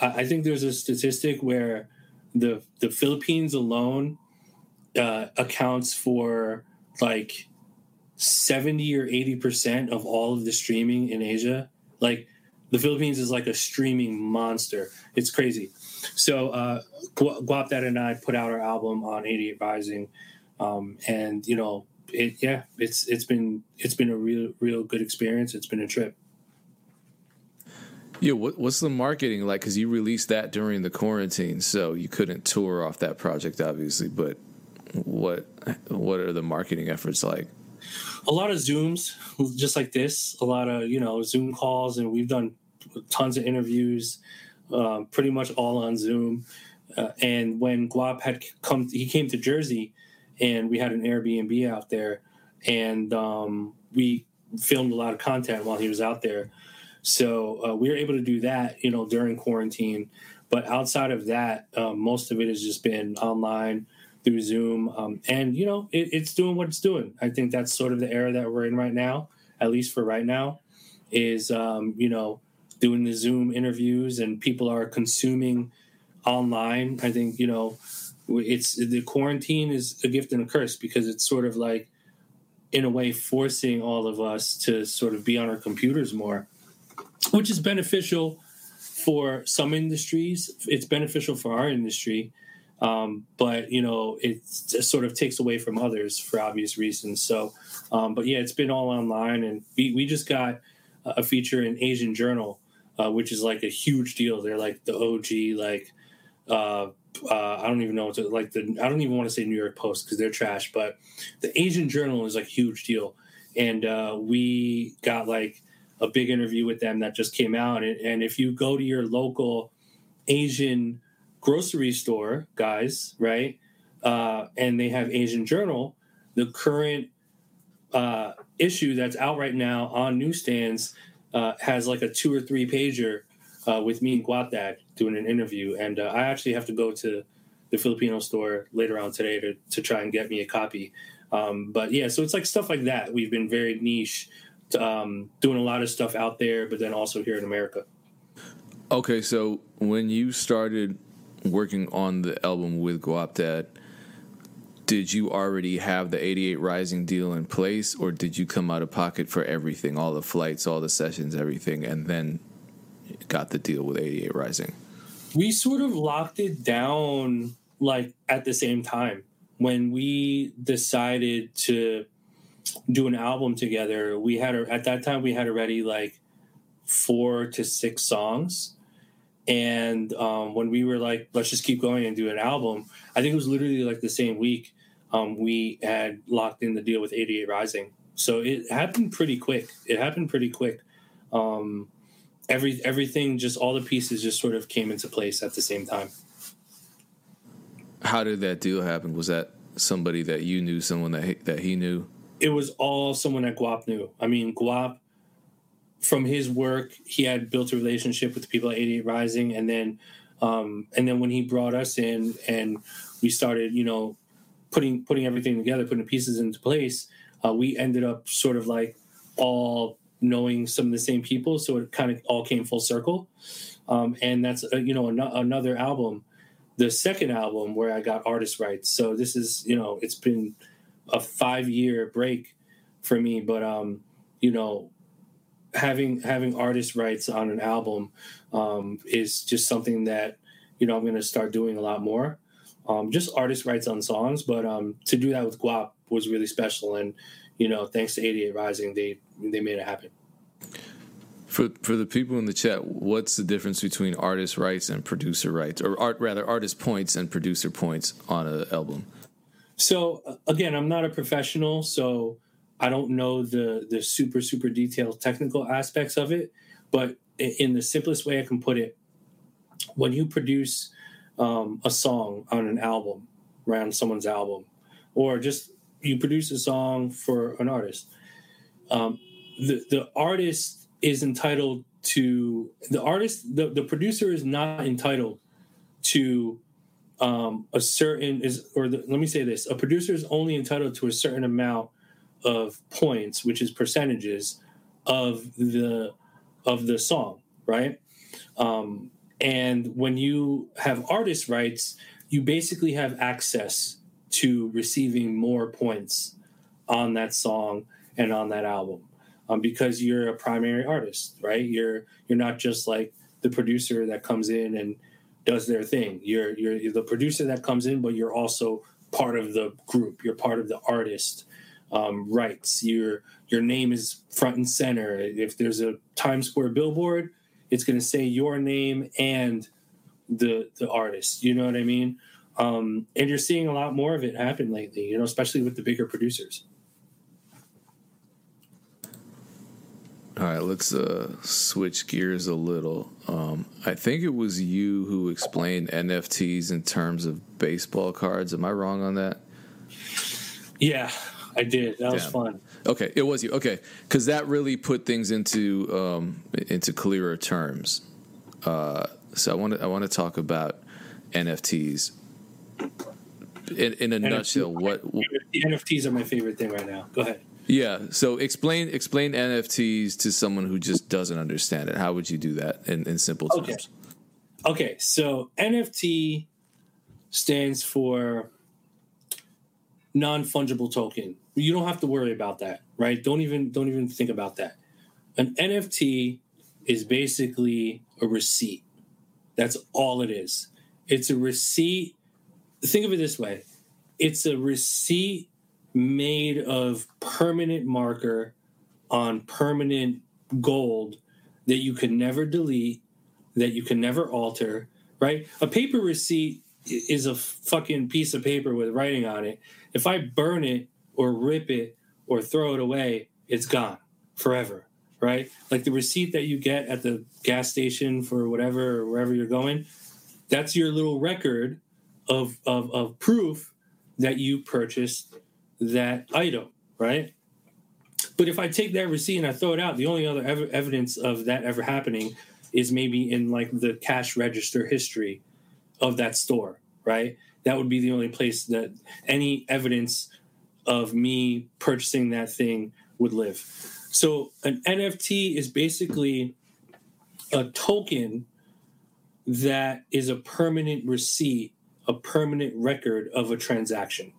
I, I think there's a statistic where the the Philippines alone uh, accounts for like 70 or 80 percent of all of the streaming in Asia. Like the Philippines is like a streaming monster. It's crazy. So uh, Guapdad and I put out our album on 88 Rising, um, and you know, it, yeah, it's it's been it's been a real real good experience. It's been a trip. Yeah, what, what's the marketing like? Because you released that during the quarantine, so you couldn't tour off that project, obviously. But what what are the marketing efforts like? A lot of Zooms, just like this. A lot of you know Zoom calls, and we've done tons of interviews, um, pretty much all on Zoom. Uh, and when Guap had come, he came to Jersey, and we had an Airbnb out there, and um, we filmed a lot of content while he was out there. So uh, we were able to do that, you know, during quarantine. But outside of that, um, most of it has just been online through Zoom, um, and you know, it, it's doing what it's doing. I think that's sort of the era that we're in right now, at least for right now, is um, you know, doing the Zoom interviews and people are consuming online. I think you know, it's the quarantine is a gift and a curse because it's sort of like, in a way, forcing all of us to sort of be on our computers more which is beneficial for some industries. It's beneficial for our industry, um, but you know it sort of takes away from others for obvious reasons. So, um, but yeah, it's been all online, and we we just got a feature in Asian Journal, uh, which is like a huge deal. They're like the OG, like. Uh, uh, I don't even know what to like the I don't even want to say New York Post because they're trash, but the Asian Journal is like a huge deal, and uh, we got like a big interview with them that just came out. And, and if you go to your local Asian grocery store, guys, right, uh, and they have Asian Journal, the current uh, issue that's out right now on newsstands uh, has like a two or three pager uh, with me and Guapdad doing an interview. And uh, I actually have to go to the Filipino store later on today to, to try and get me a copy. Um, but yeah, so it's like stuff like that. We've been very niche um, doing a lot of stuff out there, but then also here in America. Okay, so when you started working on the album with Guapdad, did you already have the 88 Rising deal in place, or did you come out of pocket for everything, all the flights, all the sessions, everything, and then got the deal with 88 Rising? We sort of locked it down like at the same time when we decided to do an album together, we had at that time we had already like four to six songs. And um, when we were like, let's just keep going and do an album, I think it was literally like the same week um, we had locked in the deal with 88 Rising. So it happened pretty quick. It happened pretty quick. Um, every everything, just all the pieces, just sort of came into place at the same time. How did that deal happen? Was that somebody that you knew, someone that he, that he knew? it was all someone that Guap knew. I mean, Guap, from his work, he had built a relationship with the people at 88 Rising, and then, um, and then when he brought us in and we started, you know, putting putting everything together, putting the pieces into place, uh, we ended up sort of like all knowing some of the same people, so it kind of all came full circle. Um, and that's uh, you know an- another album, the second album where I got artist rights. So this is you know it's been a five year break for me, but um, you know, having having artist rights on an album um, is just something that you know I'm going to start doing a lot more. Um, just artist rights on songs, but um, to do that with Guap was really special, and you know, thanks to 88 Rising, they they made it happen. For for the people in the chat, what's the difference between artist rights and producer rights, or art rather artist points and producer points on an album? So again, I'm not a professional, so I don't know the the super super detailed technical aspects of it. But in the simplest way I can put it, when you produce um, a song on an album, around someone's album, or just you produce a song for an artist, um, the the artist is entitled to the artist the, the producer is not entitled to um, a certain is or the, let me say this a producer is only entitled to a certain amount of points which is percentages of the of the song right um, and when you have artist rights you basically have access to receiving more points on that song and on that album um, because you're a primary artist right you're you're not just like the producer that comes in and does their thing. You're, you're you're the producer that comes in, but you're also part of the group. You're part of the artist um, rights. Your your name is front and center. If there's a Times Square billboard, it's going to say your name and the the artist. You know what I mean? Um, and you're seeing a lot more of it happen lately. You know, especially with the bigger producers. All right, let's uh, switch gears a little. Um, I think it was you who explained NFTs in terms of baseball cards. Am I wrong on that? Yeah, I did. That was fun. Okay, it was you. Okay, because that really put things into um, into clearer terms. Uh, so I want to I want to talk about NFTs in, in a NFT, nutshell. What NFTs are my favorite thing right now. Go ahead. Yeah. So explain explain NFTs to someone who just doesn't understand it. How would you do that in, in simple terms? Okay. Okay. So NFT stands for non fungible token. You don't have to worry about that, right? Don't even don't even think about that. An NFT is basically a receipt. That's all it is. It's a receipt. Think of it this way. It's a receipt made of permanent marker on permanent gold that you can never delete, that you can never alter, right? A paper receipt is a fucking piece of paper with writing on it. If I burn it or rip it or throw it away, it's gone forever, right? Like the receipt that you get at the gas station for whatever or wherever you're going, that's your little record of, of, of proof that you purchased that item, right? But if I take that receipt and I throw it out, the only other ev- evidence of that ever happening is maybe in like the cash register history of that store, right? That would be the only place that any evidence of me purchasing that thing would live. So an NFT is basically a token that is a permanent receipt, a permanent record of a transaction.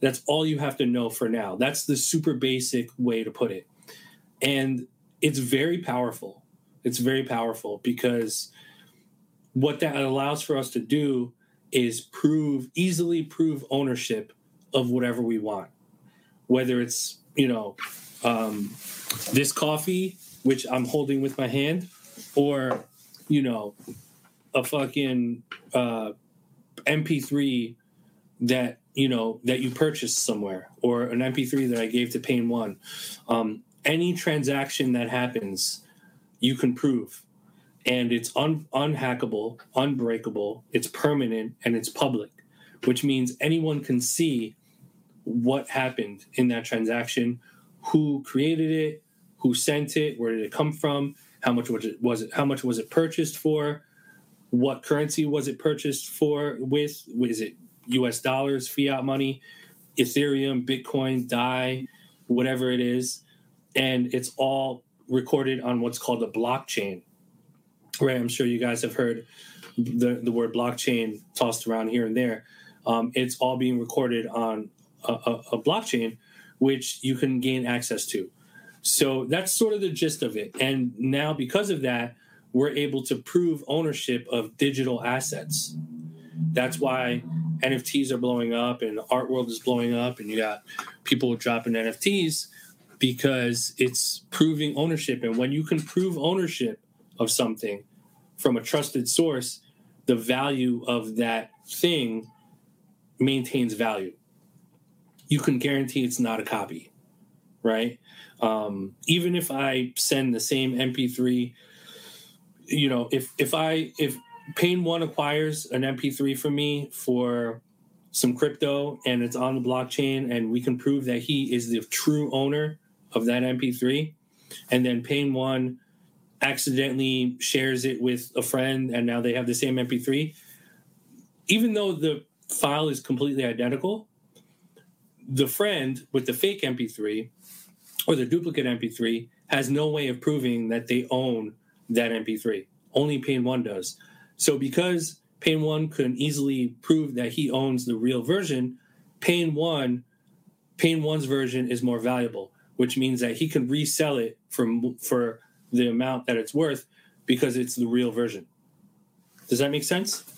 That's all you have to know for now. That's the super basic way to put it. And it's very powerful. It's very powerful because what that allows for us to do is prove easily prove ownership of whatever we want. Whether it's, you know, um, this coffee, which I'm holding with my hand, or, you know, a fucking uh, MP3 that you know that you purchased somewhere or an mp3 that i gave to Pain One um, any transaction that happens you can prove and it's un- unhackable unbreakable it's permanent and it's public which means anyone can see what happened in that transaction who created it who sent it where did it come from how much was it was it how much was it purchased for what currency was it purchased for with is it US dollars, fiat money, Ethereum, Bitcoin, DAI, whatever it is. And it's all recorded on what's called a blockchain. Right. I'm sure you guys have heard the, the word blockchain tossed around here and there. Um, it's all being recorded on a, a, blockchain, which you can gain access to. So that's sort of the gist of it. And now, because of that, we're able to prove ownership of digital assets. That's why NFTs are blowing up and the art world is blowing up, and you got people dropping NFTs because it's proving ownership. And when you can prove ownership of something from a trusted source, the value of that thing maintains value. You can guarantee it's not a copy, right? Um, even if I send the same MP3, you know, if if I if Pain One acquires an MP3 from me for some crypto, and it's on the blockchain, and we can prove that he is the true owner of that MP3. And then Pain One accidentally shares it with a friend, and now they have the same MP3. Even though the file is completely identical, the friend with the fake MP3 or the duplicate MP3 has no way of proving that they own that MP3. Only Pain One does. So because Pain One can easily prove that he owns the real version, Pain One, Pain One's version is more valuable, which means that he can resell it for for the amount that it's worth because it's the real version. Does that make sense?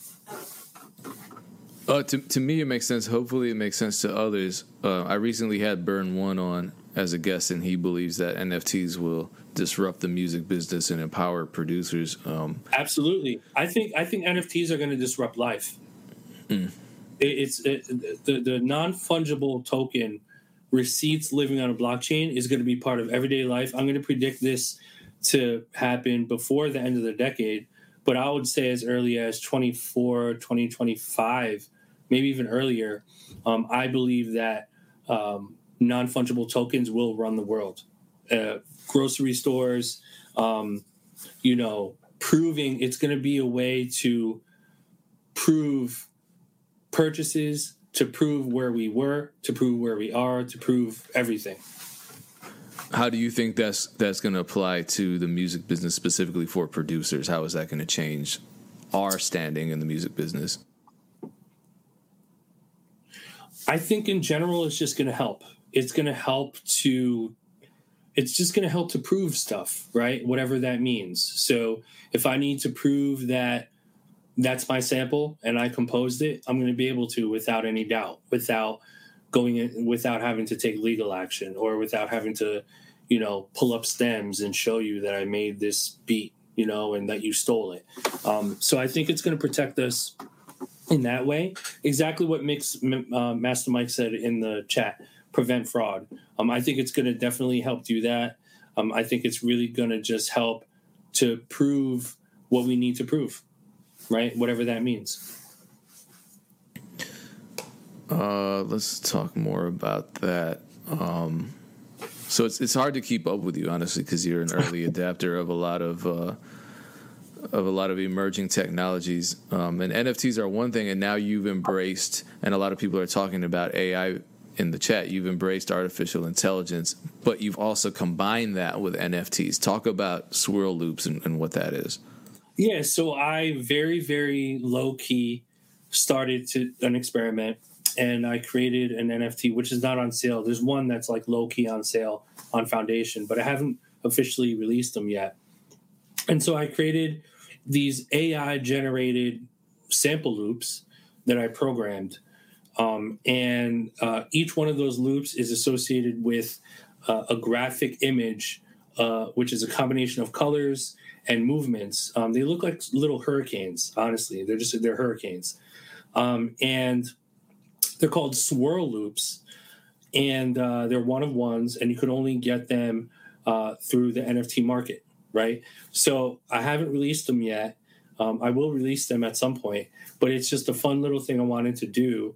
Uh, to, to me, it makes sense. Hopefully, it makes sense to others. Uh, I recently had Burn One on as a guest, and he believes that NFTs will disrupt the music business and empower producers. Um, Absolutely, I think I think NFTs are going to disrupt life. Mm. It, it's it, the the non fungible token receipts living on a blockchain is going to be part of everyday life. I'm going to predict this to happen before the end of the decade, but I would say as early as 24, 2025, maybe even earlier. Um, I believe that um, non fungible tokens will run the world. Uh, grocery stores, um, you know, proving it's going to be a way to prove purchases, to prove where we were, to prove where we are, to prove everything. How do you think that's that's going to apply to the music business specifically for producers? How is that going to change our standing in the music business? I think in general it's just going to help. It's going to help to it's just going to help to prove stuff, right? Whatever that means. So if I need to prove that that's my sample and I composed it, I'm going to be able to without any doubt, without going in, without having to take legal action or without having to, you know, pull up stems and show you that I made this beat, you know, and that you stole it. Um, so I think it's going to protect us in that way. Exactly what Mix, uh, Master Mike said in the chat prevent fraud. Um, I think it's going to definitely help do that. Um, I think it's really going to just help to prove what we need to prove, right? Whatever that means. Uh, let's talk more about that. Um, so it's it's hard to keep up with you, honestly, because you're an early adapter of a lot of uh, of a lot of emerging technologies. Um, and NFTs are one thing, and now you've embraced, and a lot of people are talking about AI in the chat, you've embraced artificial intelligence, but you've also combined that with NFTs. Talk about swirl loops and, and what that is. Yeah, so I very, very low key started to an experiment and I created an NFT which is not on sale. There's one that's like low key on sale on Foundation, but I haven't officially released them yet. And so I created these AI generated sample loops that I programmed um, and uh, each one of those loops is associated with uh, a graphic image, uh, which is a combination of colors and movements. Um, they look like little hurricanes. Honestly, they're just they're hurricanes, um, and they're called swirl loops, and uh, they're one of ones, and you can only get them uh, through the NFT market, right? So I haven't released them yet. Um, I will release them at some point, but it's just a fun little thing I wanted to do.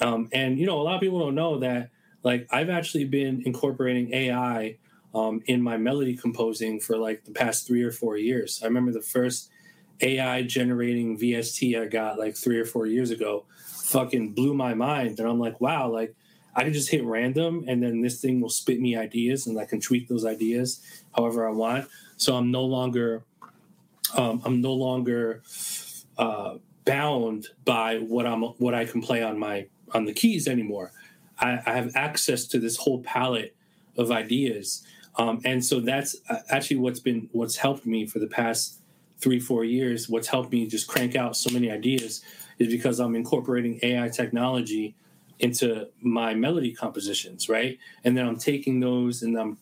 Um, and you know, a lot of people don't know that like I've actually been incorporating AI um, in my melody composing for like the past three or four years. I remember the first AI generating VST I got like three or four years ago, fucking blew my mind, and I'm like, wow, like I can just hit random, and then this thing will spit me ideas, and I can tweak those ideas however I want. So I'm no longer um, I'm no longer uh, bound by what I'm what I can play on my on the keys anymore. I, I have access to this whole palette of ideas, um, and so that's uh, actually what's been what's helped me for the past three four years. What's helped me just crank out so many ideas is because I'm incorporating AI technology into my melody compositions, right? And then I'm taking those and I'm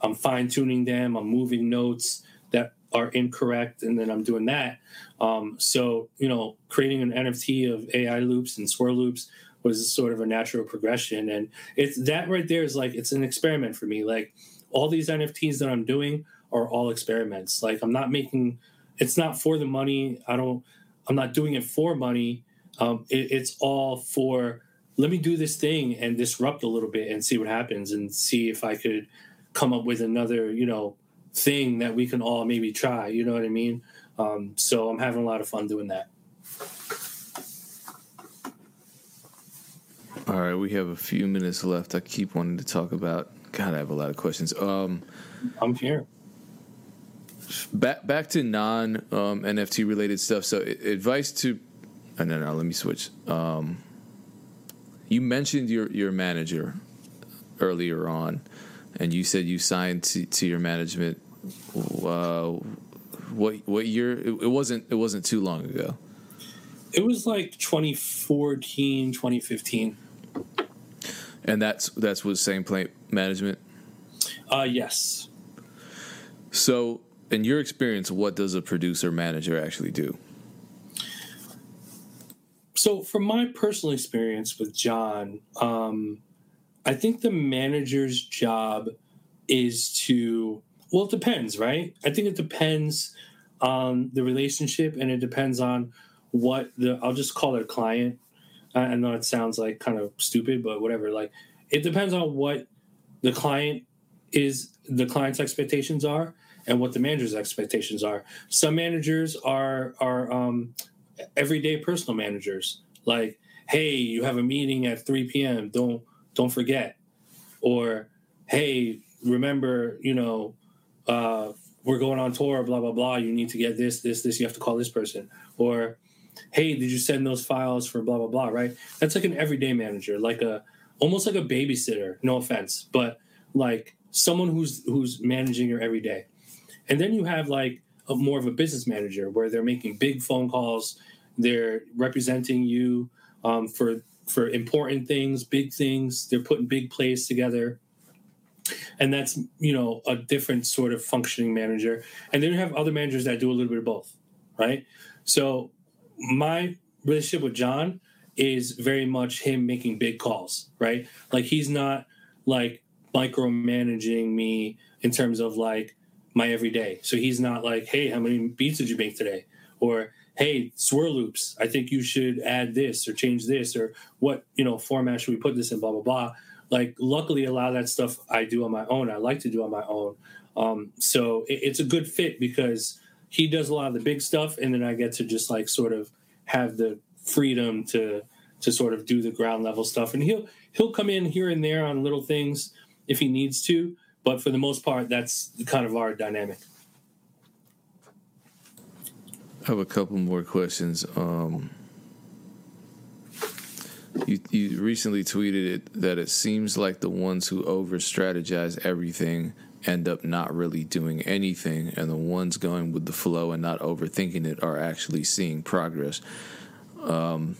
I'm fine tuning them. I'm moving notes that are incorrect, and then I'm doing that. Um, so you know, creating an NFT of AI loops and swirl loops was sort of a natural progression, and it's that right there is like it's an experiment for me. Like all these NFTs that I'm doing are all experiments. Like I'm not making it's not for the money. I don't I'm not doing it for money. Um, it, it's all for let me do this thing and disrupt a little bit and see what happens and see if I could come up with another, you know, thing that we can all maybe try. You know what I mean? Um, so I'm having a lot of fun doing that. All right, we have a few minutes left. I keep wanting to talk about. God, I have a lot of questions. Um, I'm here. Back back to non um, NFT related stuff. So, advice to. Oh, no, no, let me switch. Um, you mentioned your your manager earlier on, and you said you signed to, to your management. Uh, what what year? It, it wasn't it wasn't too long ago. It was like 2014, 2015. And that's that's with same plate management. Uh, yes. So, in your experience, what does a producer manager actually do? So, from my personal experience with John, um, I think the manager's job is to, well, it depends, right? I think it depends on the relationship and it depends on what the, I'll just call it client. I know it sounds like kind of stupid, but whatever. Like, it depends on what the client is, the client's expectations are, and what the manager's expectations are. Some managers are are um, everyday personal managers. Like, hey, you have a meeting at 3 p.m. Don't don't forget. Or, hey, remember, you know, uh, we're going on tour, blah blah blah. You need to get this, this, this. You have to call this person. Or, hey, did you send those files for blah blah blah? Right. That's like an everyday manager, like a almost like a babysitter. No offense, but like someone who's who's managing your everyday. And then you have like a, more of a business manager where they're making big phone calls, they're representing you um, for for important things, big things. They're putting big plays together, and that's you know a different sort of functioning manager. And then you have other managers that do a little bit of both, right? So my relationship with John is very much him making big calls, right? Like he's not like micromanaging me in terms of like my everyday. So he's not like, hey, how many beats did you make today? Or hey, swirl loops, I think you should add this or change this or what, you know, format should we put this in, blah, blah, blah. Like, luckily, a lot of that stuff I do on my own. I like to do on my own. Um, so it, it's a good fit because he does a lot of the big stuff, and then I get to just like sort of have the freedom to to sort of do the ground level stuff. And he'll he'll come in here and there on little things if he needs to, but for the most part, that's kind of our dynamic. I have a couple more questions. Um, you, you recently tweeted it that it seems like the ones who over strategize everything end up not really doing anything, and the ones going with the flow and not overthinking it are actually seeing progress. Um,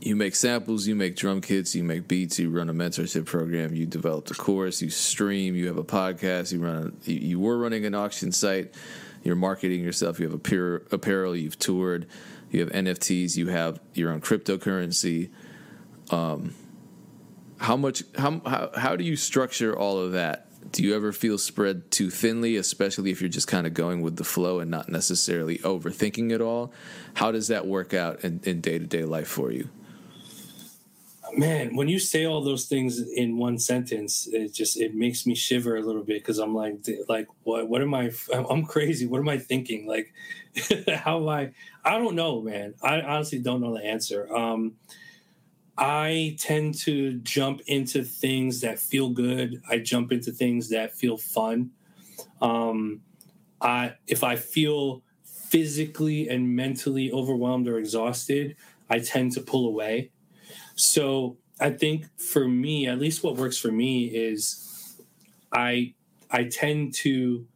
you make samples, you make drum kits, you make beats, you run a mentorship program, you develop a course, you stream, you have a podcast, you run. A, you were running an auction site you're marketing yourself. You have apparel, apparel. You've toured. You have NFTs. You have your own cryptocurrency. Um, how much? How, how how do you structure all of that? Do you ever feel spread too thinly, especially if you're just kind of going with the flow and not necessarily overthinking it all? How does that work out in day to day life for you? Man when you say all those things in one sentence it just it makes me shiver a little bit because i'm like like what what am i i'm crazy. What am i thinking? Like how am i i don't know man. I honestly don't know the answer. Um i tend to jump into things that feel good. I jump into things that feel fun. Um i if i feel physically and mentally overwhelmed or exhausted i tend to pull away so I think for me, at least what works for me is I I tend to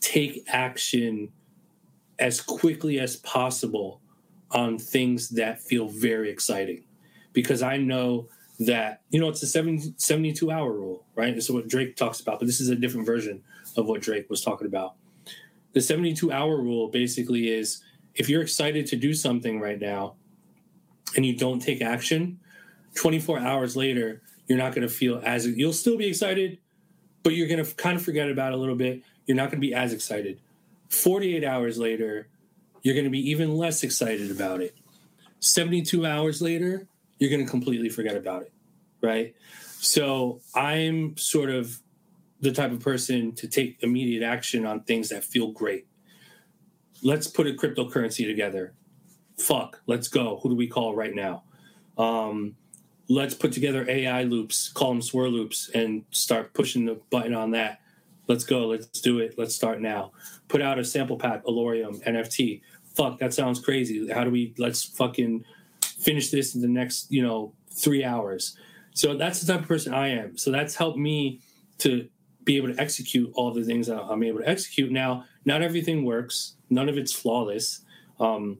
take action as quickly as possible on things that feel very exciting. Because I know that you know it's a 70, 72 hour rule right? This is what drake talks about but this is a different version of what drake was talking about. The 72 hour rule basically is if you're excited to do something right now and you don't take action 24 hours later, you're not going to feel as you'll still be excited, but you're going to kind of forget about it a little bit. You're not going to be as excited. 48 hours later, you're going to be even less excited about it. 72 hours later, you're going to completely forget about it, right? So I'm sort of the type of person to take immediate action on things that feel great. Let's put a cryptocurrency together. Fuck, let's go. Who do we call right now? Um, let's put together AI loops, call them swirl loops, and start pushing the button on that. Let's go. Let's do it. Let's start now. Put out a sample pack, Alorium NFT. Fuck, that sounds crazy. How do we? Let's fucking finish this in the next, you know, three hours. So that's the type of person I am. So that's helped me to be able to execute all the things I'm able to execute. Now, not everything works. None of it's flawless, um,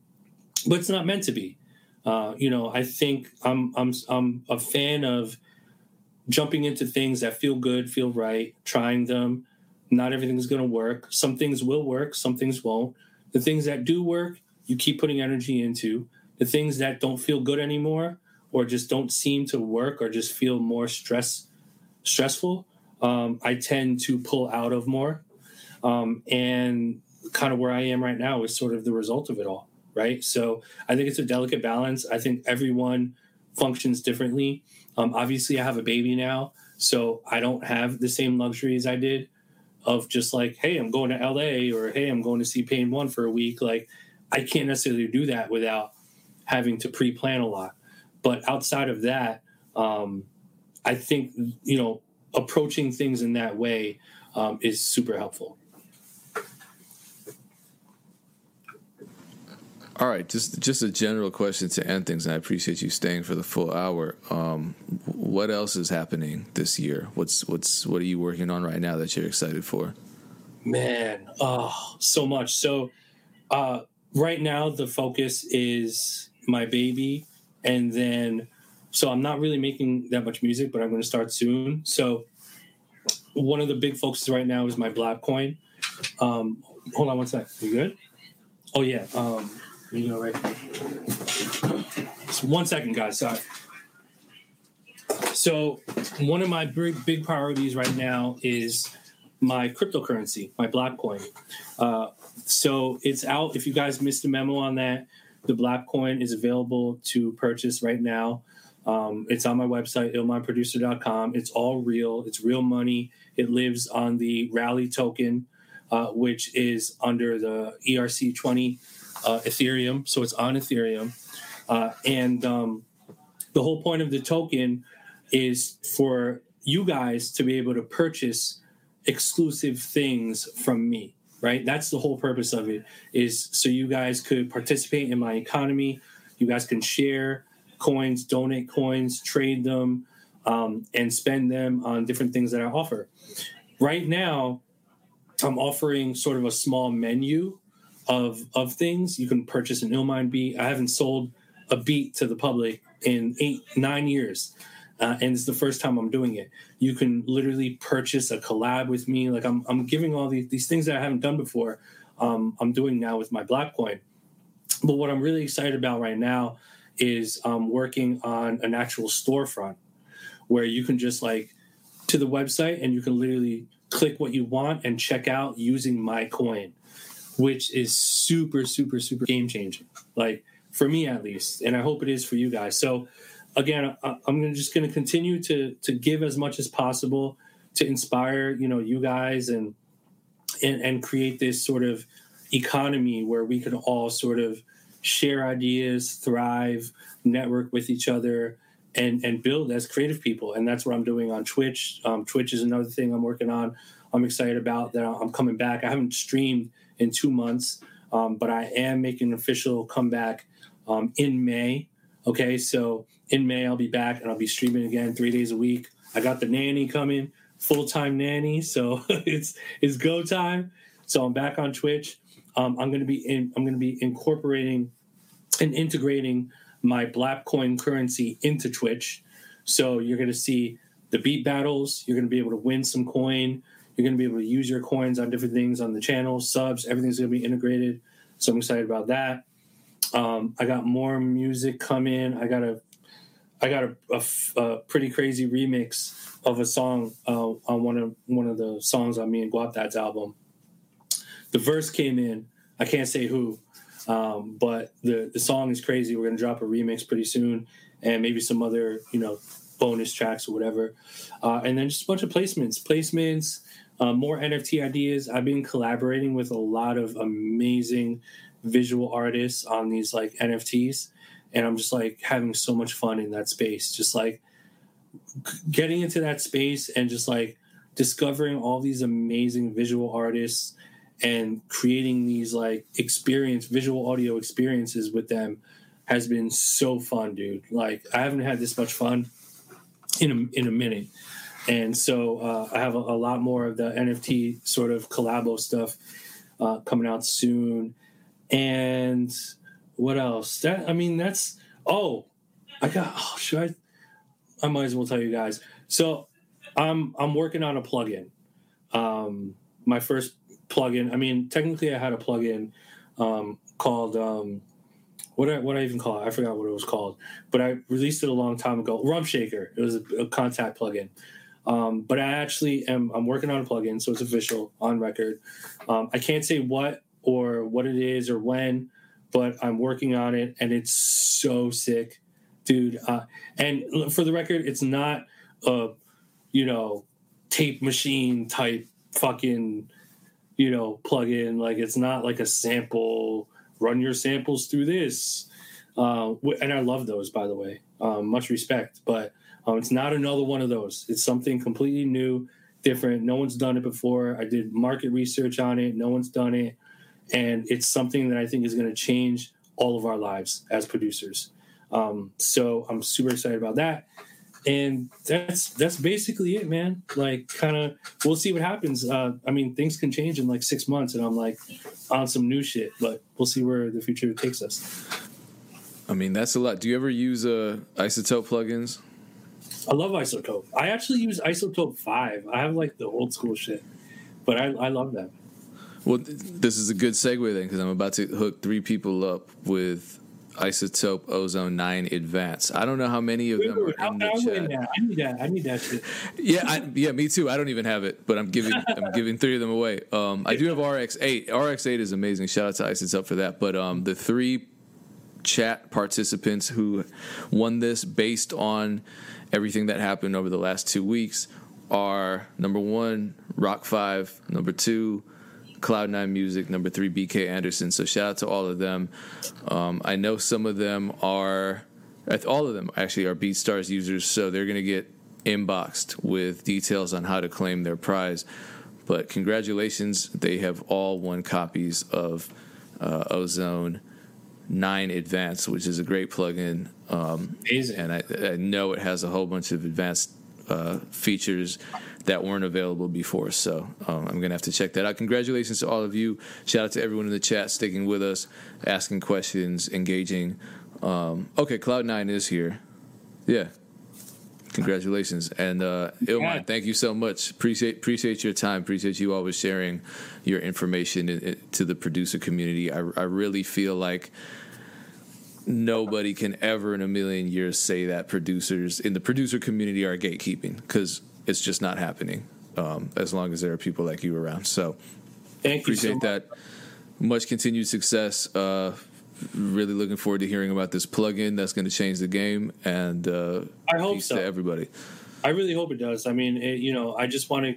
but it's not meant to be. Uh, you know, I think I'm I'm I'm a fan of jumping into things that feel good, feel right, trying them. Not everything's going to work. Some things will work, some things won't. The things that do work, you keep putting energy into. The things that don't feel good anymore or just don't seem to work or just feel more stress stressful, um, I tend to pull out of more. Um, and kind of where I am right now is sort of the result of it all right? So I think it's a delicate balance. I think everyone functions differently. Um, obviously, I have a baby now, so I don't have the same luxuries I did of just like, hey, I'm going to LA or hey, I'm going to see Pain One for a week. Like, I can't necessarily do that without having to pre-plan a lot. But outside of that, um, I think you know approaching things in that way um, is super helpful. All right, just just a general question to end things, and I appreciate you staying for the full hour. Um, what else is happening this year? What's what's what are you working on right now that you're excited for? Man, oh, so much. So, uh, right now the focus is my baby, and then so I'm not really making that much music, but I'm going to start soon. So, one of the big focuses right now is my Black coin. Um, hold on one sec. You good? Oh yeah. Um, you right? Just one second, guys. Sorry. So, one of my big, big priorities right now is my cryptocurrency, my Blackcoin. Uh, so, it's out. If you guys missed a memo on that, the Blackcoin is available to purchase right now. Um, it's on my website, illmindproducer.com. It's all real, it's real money. It lives on the Rally token, uh, which is under the ERC20 uh, Ethereum, so it's on Ethereum, uh, and um, the whole point of the token is for you guys to be able to purchase exclusive things from me right? That's the whole purpose of it is so you guys could participate in my economy. You guys can share coins donate coins trade them um, and spend them on different things that i offer. Right now i'm offering sort of a small menu of of things. You can purchase an Illmind beat. I haven't sold a beat to the public in eight nine years. Uh, and it's the first time I'm doing it. You can literally purchase a collab with me. Like I'm, I'm giving all these, these things that I haven't done before. Um, I'm doing now with my Blackcoin. But what I'm really excited about right now is um, working on an actual storefront where you can just like to the website and you can literally click what you want and check out using my coin which is super, super, super game changing. Like for me at least, and I hope it is for you guys. So again, I'm just going to continue to to give as much as possible to inspire you know you guys and and and create this sort of economy where we can all sort of share ideas, thrive, network with each other, and and build as creative people. And that's what I'm doing on Twitch. Um, Twitch is another thing I'm working on. I'm excited about that. I'm coming back. I haven't streamed in two months. Um, but I am making an official comeback um, in May. Okay, so in May I'll be back and I'll be streaming again three days a week. I got the nanny coming, full time nanny, so it's it's go time. So I'm back on Twitch. Um, I'm gonna be in, I'm gonna be incorporating and integrating my Blackcoin currency into Twitch. So you're gonna see the beat battles. You're gonna be able to win some coin. You're going to be able to use your coins on different things on the channel, subs, everything's going to be integrated. So I'm excited about that. Um, I got more music coming. I got a, I got a, a, a pretty crazy remix of a song uh, on one of one of the songs on me and Guapdad's album. The verse came in. I can't say who, Um, but the the song is crazy. We're gonna drop a remix pretty soon, and maybe some other you know bonus tracks or whatever, uh, and then just a bunch of placements, placements, uh, more NFT ideas. I've been collaborating with a lot of amazing visual artists on these like NFTs, and I'm just like having so much fun in that space. Just like getting into that space and just like discovering all these amazing visual artists and creating these like experience visual audio experiences with them has been so fun dude like i haven't had this much fun in a, in a minute and so uh, i have a, a, lot more of the nft sort of collabo stuff uh, coming out soon and what else that i mean that's oh i got oh should i I might as well tell you guys. So I'm I'm working on a plugin. Um, my first plugin. I mean, technically, I had a plugin um, called um, what I, what I even call it. I forgot what it was called, but I released it a long time ago. Rump Shaker. It was a, a Kontakt plugin. Um, but I actually am I'm working on a plugin, so it's official on record. Um, I can't say what or what it is or when, but I'm working on it, and it's so sick dude. Uh, and for the record, it's not a you know tape machine type fucking you know plug in. Like it's not like a sample. Run your samples through this. Uh, and I love those, by the way. Um, much respect, but um, it's not another one of those. It's something completely new, different. No one's done it before. I did market research on it. No one's done it, and it's something that I think is going to change all of our lives as producers. Um, so I'm super excited about that. And that's that's basically it, man. Like, kind of, we'll see what happens. Uh, I mean, things can change in like six months, and I'm like on some new shit. But we'll see where the future takes us. I mean, that's a lot. Do you ever use uh, iZotope plugins? I love iZotope. I actually use iZotope five. I have like the old school shit, but I, I love that. Well, this is a good segue then, because I'm about to hook three people up with iZotope ozone 9 advance. I don't know how many of them are in the chat. that? i need that. I need that shit. Yeah I, yeah me too. I don't even have it but i'm giving i'm giving three of them away. Um, i do have rx8 rx8 is amazing. Shout out to iZotope for that. But um, the three chat participants who won this based on everything that happened over the last two weeks are number one rock five number two Cloud9 Music, number three, BK Anderson. So shout out to all of them. Um, I know some of them are, all of them actually are BeatStars users, so they're going to get inboxed with details on how to claim their prize. But congratulations, they have all won copies of uh, Ozone 9 Advanced, which is a great plugin. Um. And I, I, know it has a whole bunch of advanced uh, features that weren't available before. So um, I'm gonna have to check that out. Congratulations to all of you. Shout out to everyone in the chat sticking with us, asking questions, engaging. Um, okay, Cloud Nine is here. Yeah. Congratulations and uh, Illmind, yeah. thank you so much. Appreciate appreciate your time. Appreciate you always sharing your information in, in, to the producer community. I, I really feel like nobody can ever in a million years say that producers in the producer community are gatekeeping because it's just not happening um, as long as there are people like you around. So Thank appreciate so that. Much continued success. Uh, really looking forward to hearing about this plugin that's going to change the game. And uh, I hope so. To everybody. I really hope it does. I mean, it, you know, I just want to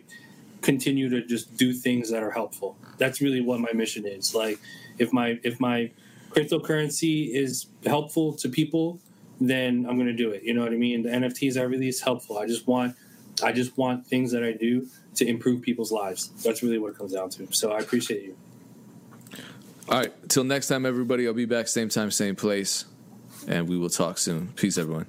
continue to just do things that are helpful. That's really what my mission is. Like, if my if my cryptocurrency is helpful to people, then I'm going to do it. You know what I mean? The NFTs I release helpful. I just want I just want things that I do to improve people's lives. That's really what it comes down to. So I appreciate you. All right. Till next time, everybody. I'll be back same time, same place, and we will talk soon. Peace, everyone.